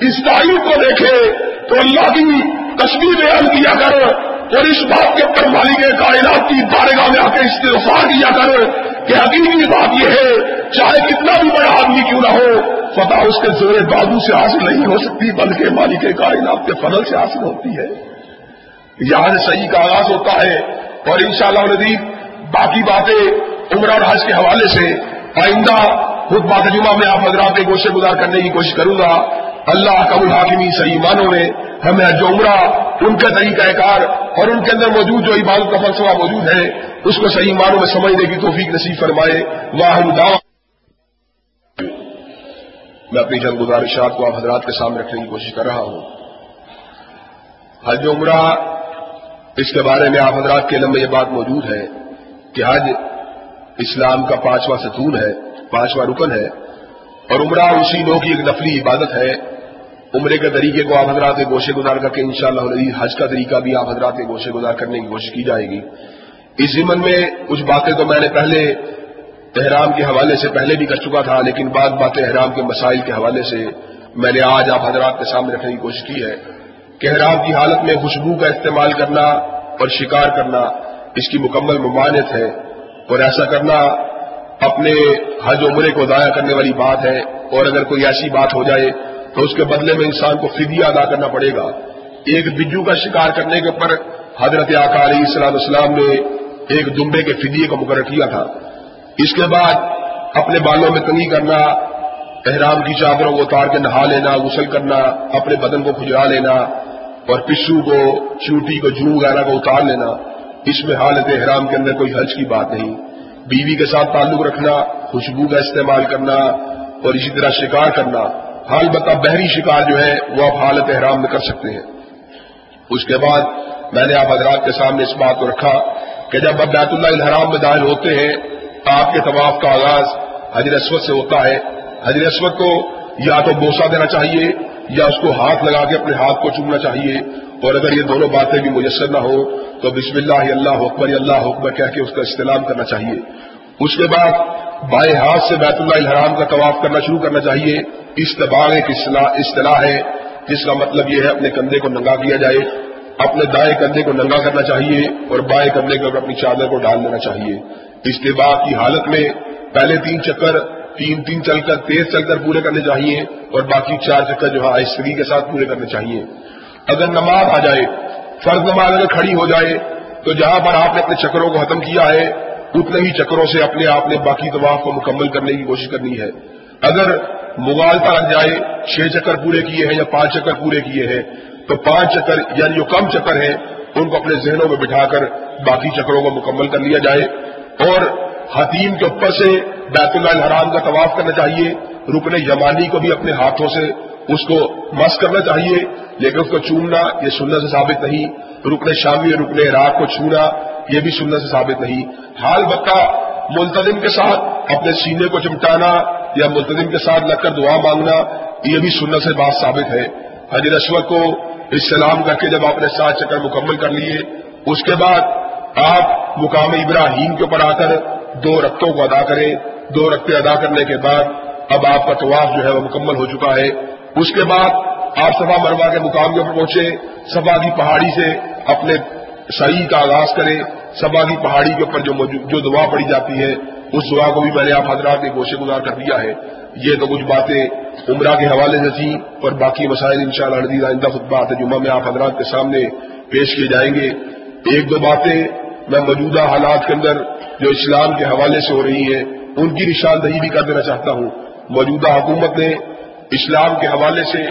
اس تعلیم کو دیکھے، تو اللہ کی تصویر بیان کیا کر اور اس بات کے اوپر مالک کائنات کی بارگاہ میں آ کے استفار کیا کر کہ حقیقی بات یہ ہے، چاہے کتنا بھی بڑا آدمی کیوں نہ ہو، فتح اس کے زور بازو سے حاصل نہیں ہو سکتی، بلکہ مالک کائنات کے فضل سے حاصل ہوتی ہے۔ یہاں صحیح کا آغاز ہوتا ہے اور انشاءاللہ شاء اللہ باقی باتیں عمرہ راج کے حوالے سے آئندہ خود بات جمعہ میں آپ حضرات گوشے گزار کرنے کی کوشش کروں گا۔ اللہ کا الحاکمی صحیح مانوں میں ہمیں جو عمرہ، ان کا طریقہ کار اور ان کے اندر موجود جو عبادت کا فلسفہ موجود ہے، اس کو صحیح مانوں میں سمجھنے کی توفیق نصیب فرمائے۔ واہن دعا میں اپنی جنگ گزارشات کو آپ حضرات کے سامنے رکھنے کی کوشش کر رہا ہوں۔ حج عمرہ اس کے بارے میں آپ حضرات کے علم میں یہ بات موجود ہے کہ حج اسلام کا پانچواں ستون ہے، پانچواں رکن ہے اور عمرہ اسی لوگ کی ایک نفلی عبادت ہے۔ عمرے کے طریقے کو آپ حضرات گوشے گزار کر کے انشاءاللہ شاء حج کا طریقہ بھی آپ حضرات گوشے گزار کرنے کی کوشش کی جائے گی۔ اس ضمن میں کچھ باتیں تو میں نے پہلے احرام کے حوالے سے پہلے بھی کر چکا تھا، لیکن بعض باتیں احرام کے مسائل کے حوالے سے میں نے آج آپ حضرات کے سامنے رکھنے کی کوشش کی ہے۔ کہ احرام کی حالت میں خوشبو کا استعمال کرنا اور شکار کرنا اس کی مکمل ممانت ہے اور ایسا کرنا اپنے حج عمرے کو ضائع کرنے والی بات ہے اور اگر کوئی ایسی بات ہو جائے تو اس کے بدلے میں انسان کو فدیہ ادا کرنا پڑے گا۔ ایک بجو کا شکار کرنے کے اوپر حضرت آقا علیہ السلام السلام نے ایک دمبے کے فدیے کو مقرر کیا تھا۔ اس کے بعد اپنے بالوں میں تنگی کرنا احرام کی چادروں کو اتار کے نہا لینا، غسل کرنا، اپنے بدن کو کھجرا لینا، اور پشو کو، چوٹی کو جو وغیرہ کو اتار لینا، اس میں حالت احرام کے اندر کوئی حج کی بات نہیں۔ بیوی کے ساتھ تعلق رکھنا، خوشبو کا استعمال کرنا، اور اسی طرح شکار کرنا۔ حال بتا بحری شکار جو ہے وہ آپ حالت احرام میں کر سکتے ہیں۔ اس کے بعد میں نے آپ حضرات کے سامنے اس بات کو رکھا کہ جب اب بیت اللہ الحرام میں داخل ہوتے ہیں، آپ کے طواف کا آغاز حضر اسود سے ہوتا ہے۔ حضر اسود کو یا تو بوسا دینا چاہیے یا اس کو ہاتھ لگا کے اپنے ہاتھ کو چومنا چاہیے اور اگر یہ دونوں باتیں بھی میسر نہ ہو تو بسم اللہ اللہ حکمر اللہ حکمر کہہ کے اس کا استعلام کرنا چاہیے۔ اس کے بعد بائیں ہاتھ سے بیت اللہ الحرام کا طواف کرنا شروع کرنا چاہیے۔ استباع ایک اصطلاح ہے، جس کا مطلب یہ ہے اپنے کندھے کو ننگا کیا جائے۔ اپنے دائیں کندھے کو ننگا کرنا چاہیے اور بائیں کندھے کے اوپر اپنی چادر کو ڈال دینا چاہیے۔ استباع کی حالت میں پہلے تین چکر تین تین چل کر، تیز چل کر پورے کرنے چاہیے اور باقی چار چکر جو ہے آہستگی کے ساتھ پورے کرنے چاہیے۔ اگر نماز آ جائے، فرض نماز اگر کھڑی ہو جائے، تو جہاں پر آپ نے اپنے چکروں کو ختم کیا ہے، اتنے ہی چکروں سے اپنے آپ نے باقی طواف کو مکمل کرنے کی کوشش کرنی ہے۔ اگر مغالتا لگ جائے، چھ چکر پورے کیے ہیں یا پانچ چکر پورے کیے ہیں، تو پانچ چکر یعنی جو کم چکر ہیں، ان کو اپنے ذہنوں میں بٹھا کر باقی چکروں کو مکمل کر لیا جائے۔ اور حتیم کے اوپر سے بیت اللہ الحرام کا طواف کرنا چاہیے، رکن یمانی کو بھی اپنے ہاتھوں سے اس کو مس کرنا چاہیے، لیکن اس کو چومنا یہ سننے سے ثابت نہیں۔ رکن شامی اور رکن عراق کو چھونا یہ بھی سننے سے ثابت نہیں۔ حال بکا ملتظم کے ساتھ اپنے سینے کو چمٹانا یا ملتظم کے ساتھ لگ کر دعا مانگنا، یہ بھی سننے سے بات ثابت ہے۔ حجر اشور کو استعلام کر کے جب آپ نے سات چکر مکمل کر لیے، اس کے بعد آپ مقام ابراہیم کے اوپر آ کر دو رقطوں کو ادا کریں دو رقطے ادا کرنے کے بعد اب آپ کا طواف جو ہے وہ مکمل ہو چکا ہے۔ اس کے بعد آپ سفا مروا کے مقام کے اوپر پہنچے سفا کی پہاڑی سے اپنے صحیح کا آغاز کریں سفا کی پہاڑی کے اوپر جو جو دعا پڑی جاتی ہے، اس دعا کو بھی میں نے آپ حضرات نے گوشے گزار کر دیا ہے۔ یہ تو کچھ باتیں عمرہ کے حوالے سے تھیں اور باقی مسائل ان شاء اللہ آئندہ خود بات ہے جمعہ میں آپ حضرات کے سامنے پیش کیے جائیں گے۔ ایک دو باتیں میں موجودہ حالات کے اندر جو اسلام کے حوالے سے ہو رہی ہیں، ان کی نشاندہی بھی کر دینا چاہتا ہوں۔ موجودہ حکومت نے اسلام کے حوالے سے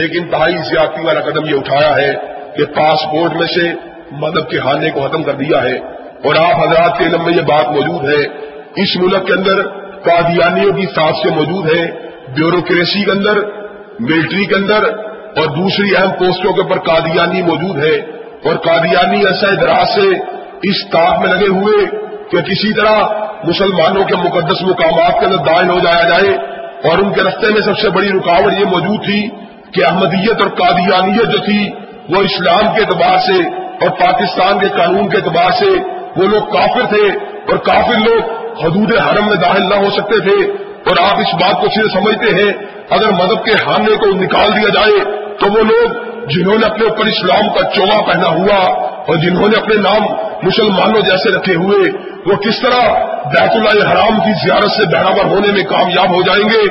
ایک انتہائی زیادتی والا قدم یہ اٹھایا ہے کہ پاسپورٹ میں سے مدب کے ہانے کو ختم کر دیا ہے۔ اور آپ حضرات کے علم میں یہ بات موجود ہے، اس ملک کے اندر قادیانیوں کی ساتھ سے موجود ہے، بیوروکریسی کے اندر، ملٹری کے اندر، اور دوسری اہم پوسٹوں کے اوپر قادیانی موجود ہے۔ اور قادیانی ایسا دراز سے اس تاپ میں لگے ہوئے کہ کسی طرح مسلمانوں کے مقدس مقامات کے اندر دائن ہو جایا جائے اور ان کے رستے میں سب سے بڑی رکاوٹ یہ موجود تھی کہ احمدیت اور قادیانیت جو تھی وہ اسلام کے اعتبار سے اور پاکستان کے قانون کے اعتبار سے وہ لوگ کافر تھے اور کافر لوگ حدود حرم میں داخل نہ ہو سکتے تھے اور آپ اس بات کو صرف سمجھتے ہیں اگر مذہب کے حاملے کو نکال دیا جائے تو وہ لوگ جنہوں نے اپنے اوپر اسلام کا چوگا پہنا ہوا اور جنہوں نے اپنے نام مسلمانوں جیسے رکھے ہوئے، وہ کس طرح بیت اللہ حرام کی زیارت سے بہراور ہونے میں کامیاب ہو جائیں گے،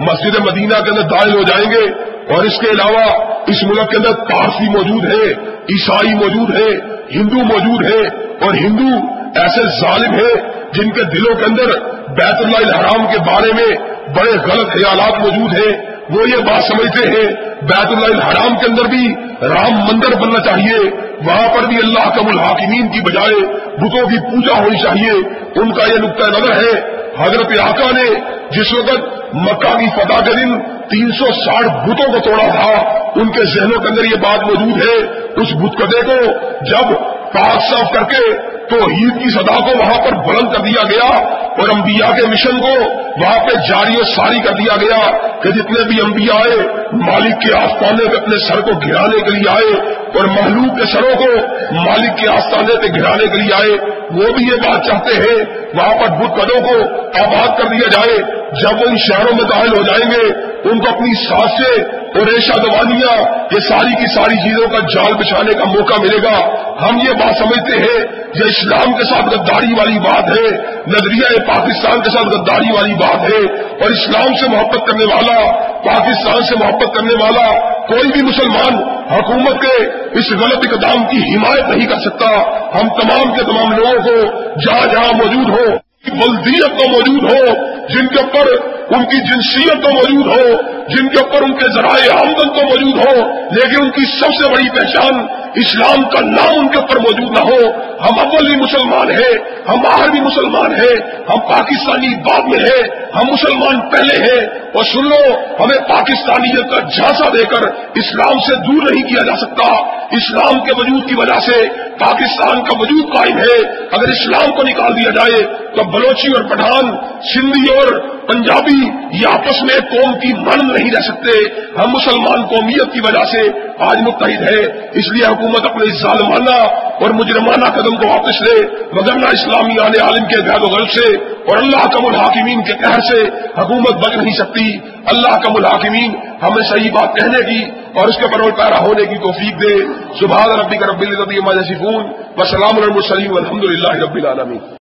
مسجد مدینہ کے اندر دائل ہو جائیں گے اور اس کے علاوہ اس ملک کے اندر پارسی موجود ہے، عیسائی موجود ہے، ہندو موجود ہے اور ہندو ایسے ظالم ہیں جن کے دلوں کے اندر بیت اللہ الحرام کے بارے میں بڑے غلط خیالات موجود ہیں۔ وہ یہ بات سمجھتے ہیں، بیت اللہ الحرام کے اندر بھی رام مندر بننا چاہیے، وہاں پر بھی اللہ کا الحاکمین کی بجائے بتوں کی پوجا ہونی چاہیے۔ ان کا یہ نقطۂ نظر ہے، حضرت آقا نے جس وقت مکہ کی فتح کے دن تین سو ساٹھ بتوں کو توڑا تھا، ان کے ذہنوں کے اندر یہ بات موجود ہے، اس بت کدے کو جب پاک صاف کر کے تو عید کی صدا کو وہاں پر بلند کر دیا گیا اور انبیاء کے مشن کو وہاں پہ جاری و ساری کر دیا گیا کہ جتنے بھی انبیاء آئے، مالک کے آستانے پہ اپنے سر کو گرانے کے لیے آئے اور محلوب کے سروں کو مالک کے آستانے پہ گرانے کے لیے آئے، وہ بھی یہ بات چاہتے ہیں، وہاں پر بدھ قدوں کو آباد کر دیا جائے جب وہ ان شہروں میں داخل ہو جائیں گے، ان کو اپنی سانسیں اور ریشا دوانیاں، یہ ساری کی ساری چیزوں کا جال بچھانے کا موقع ملے گا۔ ہم یہ بات سمجھتے ہیں، یہ اسلام کے ساتھ غداری والی بات ہے، نظریہ پاکستان کے ساتھ غداری والی بات ہے۔ اور اسلام سے محبت کرنے والا، پاکستان سے محبت کرنے والا کوئی بھی مسلمان حکومت کے اس غلط اقدام کی حمایت نہیں کر سکتا۔ ہم تمام کے تمام لوگوں کو جہاں جہاں موجود ہو بلدیت تو موجود ہو جن کے اوپر ان کی جنسیت تو موجود ہو، جن کے اوپر ان کے ذرائع آمدن تو موجود ہو، لیکن ان کی سب سے بڑی پہچان اسلام کا نام ان کے اوپر موجود نہ ہو۔ ہم اول بھی مسلمان ہیں، ہم باہر بھی مسلمان ہیں، ہم پاکستانی بعد میں ہیں، ہم مسلمان پہلے ہیں۔ اور سن لو، ہمیں پاکستانیت کا جھانسا دے کر اسلام سے دور نہیں کیا جا سکتا۔ اسلام کے وجود کی وجہ سے پاکستان کا وجود قائم ہے۔ اگر اسلام کو نکال دیا جائے تو بلوچی اور پٹھان، سندھی اور پنجابی یہ آپس میں قوم کی من نہیں رہ سکتے۔ ہم مسلمان قومیت کی وجہ سے آج متحد ہے اس لیے حکومت اپنے ظالمانہ اور مجرمانہ قدم کو واپس لے، مگر اسلامی آنے عالم کے غیر و غلط سے اور اللہ کا الحاکمین کے قہر سے حکومت بچ نہیں سکتی۔ اللہ کا الحاکمین ہمیں صحیح بات کہنے کی اور اس کے پرول پیرا ہونے کی توفیق دے۔ سبحان ربی کا رب العزت فون و سلام الحمد للہ رب العالمین۔